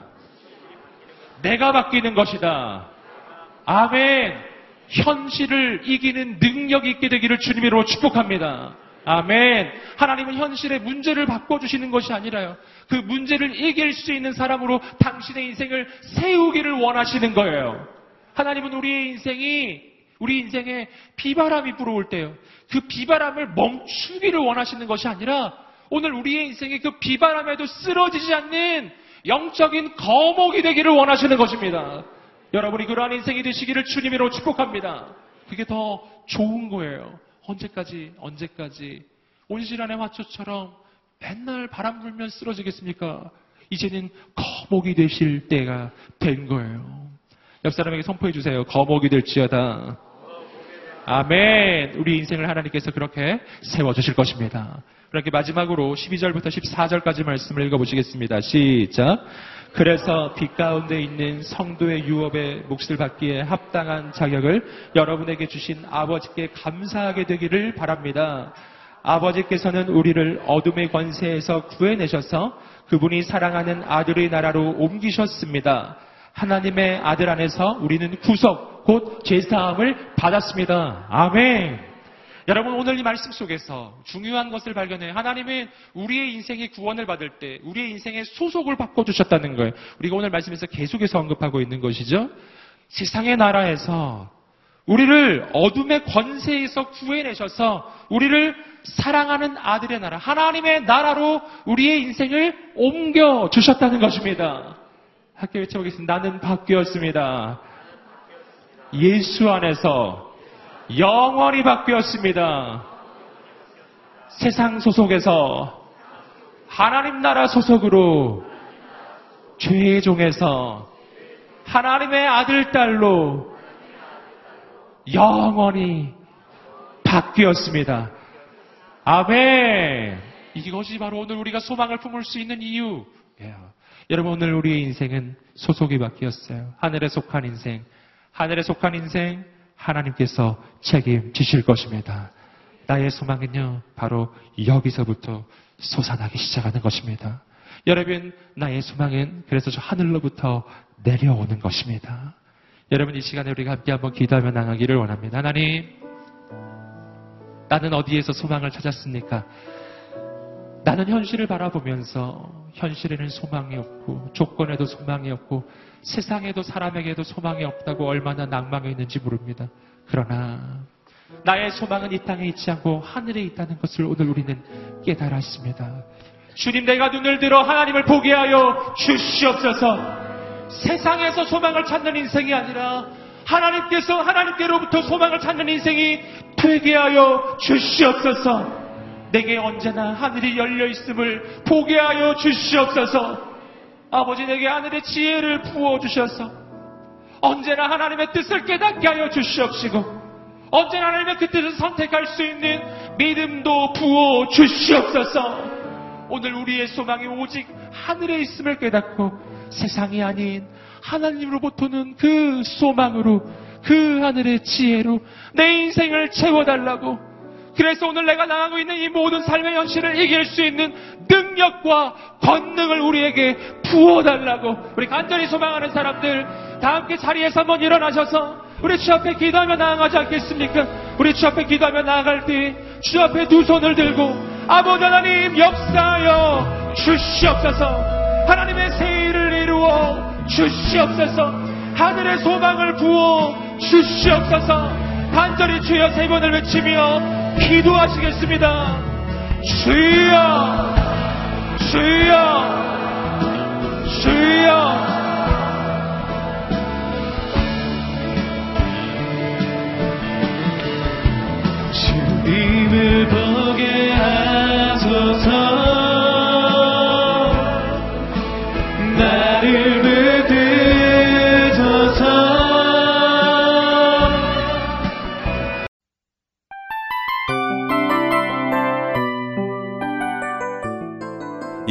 내가 바뀌는 것이다. 아멘. 현실을 이기는 능력이 있게 되기를 주님으로 축복합니다. 아멘. 하나님은 현실의 문제를 바꿔주시는 것이 아니라요. 그 문제를 이길 수 있는 사람으로 당신의 인생을 세우기를 원하시는 거예요. 하나님은 우리의 인생이, 우리 인생에 비바람이 불어올 때요. 그 비바람을 멈추기를 원하시는 것이 아니라 오늘 우리의 인생이 그 비바람에도 쓰러지지 않는 영적인 거목이 되기를 원하시는 것입니다. 여러분이 그러한 인생이 되시기를 주님으로 축복합니다. 그게 더 좋은 거예요. 언제까지, 언제까지. 온실안의 화초처럼 맨날 바람 불면 쓰러지겠습니까? 이제는 거목이 되실 때가 된 거예요. 옆 사람에게 선포해 주세요. 거목이 될지어다. 아멘. 우리 인생을 하나님께서 그렇게 세워주실 것입니다. 그렇게 마지막으로 12절부터 14절까지 말씀을 읽어보시겠습니다. 시작. 그래서 빛 가운데 있는 성도의 유업에 몫을 받기에 합당한 자격을 여러분에게 주신 아버지께 감사하게 되기를 바랍니다. 아버지께서는 우리를 어둠의 권세에서 구해내셔서 그분이 사랑하는 아들의 나라로 옮기셨습니다. 하나님의 아들 안에서 우리는 구속, 곧 제사함을 받았습니다. 아멘. 여러분 오늘 이 말씀 속에서 중요한 것을 발견해 하나님은 우리의 인생의 구원을 받을 때 우리의 인생의 소속을 바꿔 주셨다는 거예요. 우리가 오늘 말씀에서 계속해서 언급하고 있는 것이죠. 세상의 나라에서 우리를 어둠의 권세에서 구해내셔서 우리를 사랑하는 아들의 나라, 하나님의 나라로 우리의 인생을 옮겨 주셨다는 것입니다. 학교 외쳐보겠습니다. 나는 바뀌었습니다. 예수 안에서 영원히 바뀌었습니다. 세상 소속에서 하나님 나라 소속으로 죄의 종에서 하나님의 아들, 딸로 영원히 바뀌었습니다. 아멘! 이것이 바로 오늘 우리가 소망을 품을 수 있는 이유예요. 여러분 오늘 우리의 인생은 소속이 바뀌었어요. 하늘에 속한 인생, 하늘에 속한 인생, 하나님께서 책임지실 것입니다. 나의 소망은요, 바로 여기서부터 솟아나기 시작하는 것입니다. 여러분, 나의 소망은 그래서 저 하늘로부터 내려오는 것입니다. 여러분, 이 시간에 우리가 함께 한번 기도하며 나가기를 원합니다. 하나님, 나는 어디에서 소망을 찾았습니까? 나는 현실을 바라보면서 현실에는 소망이 없고 조건에도 소망이 없고 세상에도 사람에게도 소망이 없다고 얼마나 낭망해 있는지 모릅니다. 그러나 나의 소망은 이 땅에 있지 않고 하늘에 있다는 것을 오늘 우리는 깨달아 있습니다. 주님 내가 눈을 들어 하나님을 보게 하여 주시옵소서. 세상에서 소망을 찾는 인생이 아니라 하나님께서 하나님께로부터 소망을 찾는 인생이 되게 하여 주시옵소서. 내게 언제나 하늘이 열려 있음을 보게 하여 주시옵소서. 아버지 내게 하늘의 지혜를 부어 주셔서 언제나 하나님의 뜻을 깨닫게 하여 주시옵시고 언제나 하나님의 그 뜻을 선택할 수 있는 믿음도 부어 주시옵소서. 오늘 우리의 소망이 오직 하늘에 있음을 깨닫고 세상이 아닌 하나님으로부터는 그 소망으로 그 하늘의 지혜로 내 인생을 채워달라고 그래서 오늘 내가 나가고 있는 이 모든 삶의 현실을 이길 수 있는 능력과 권능을 우리에게 부어달라고 우리 간절히 소망하는 사람들 다 함께 자리에서 한번 일어나셔서 우리 주 앞에 기도하며 나아가지 않겠습니까? 우리 주 앞에 기도하며 나아갈 때 주 앞에 두 손을 들고 아버지 하나님 역사하여 주시옵소서. 하나님의 세일을 이루어 주시옵소서. 하늘의 소망을 부어 주시옵소서 간절히 주여 세 번을 외치며 기도하시겠습니다. 주여, 주여, 주여. 주님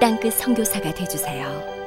땅끝 선교사가 되주세요.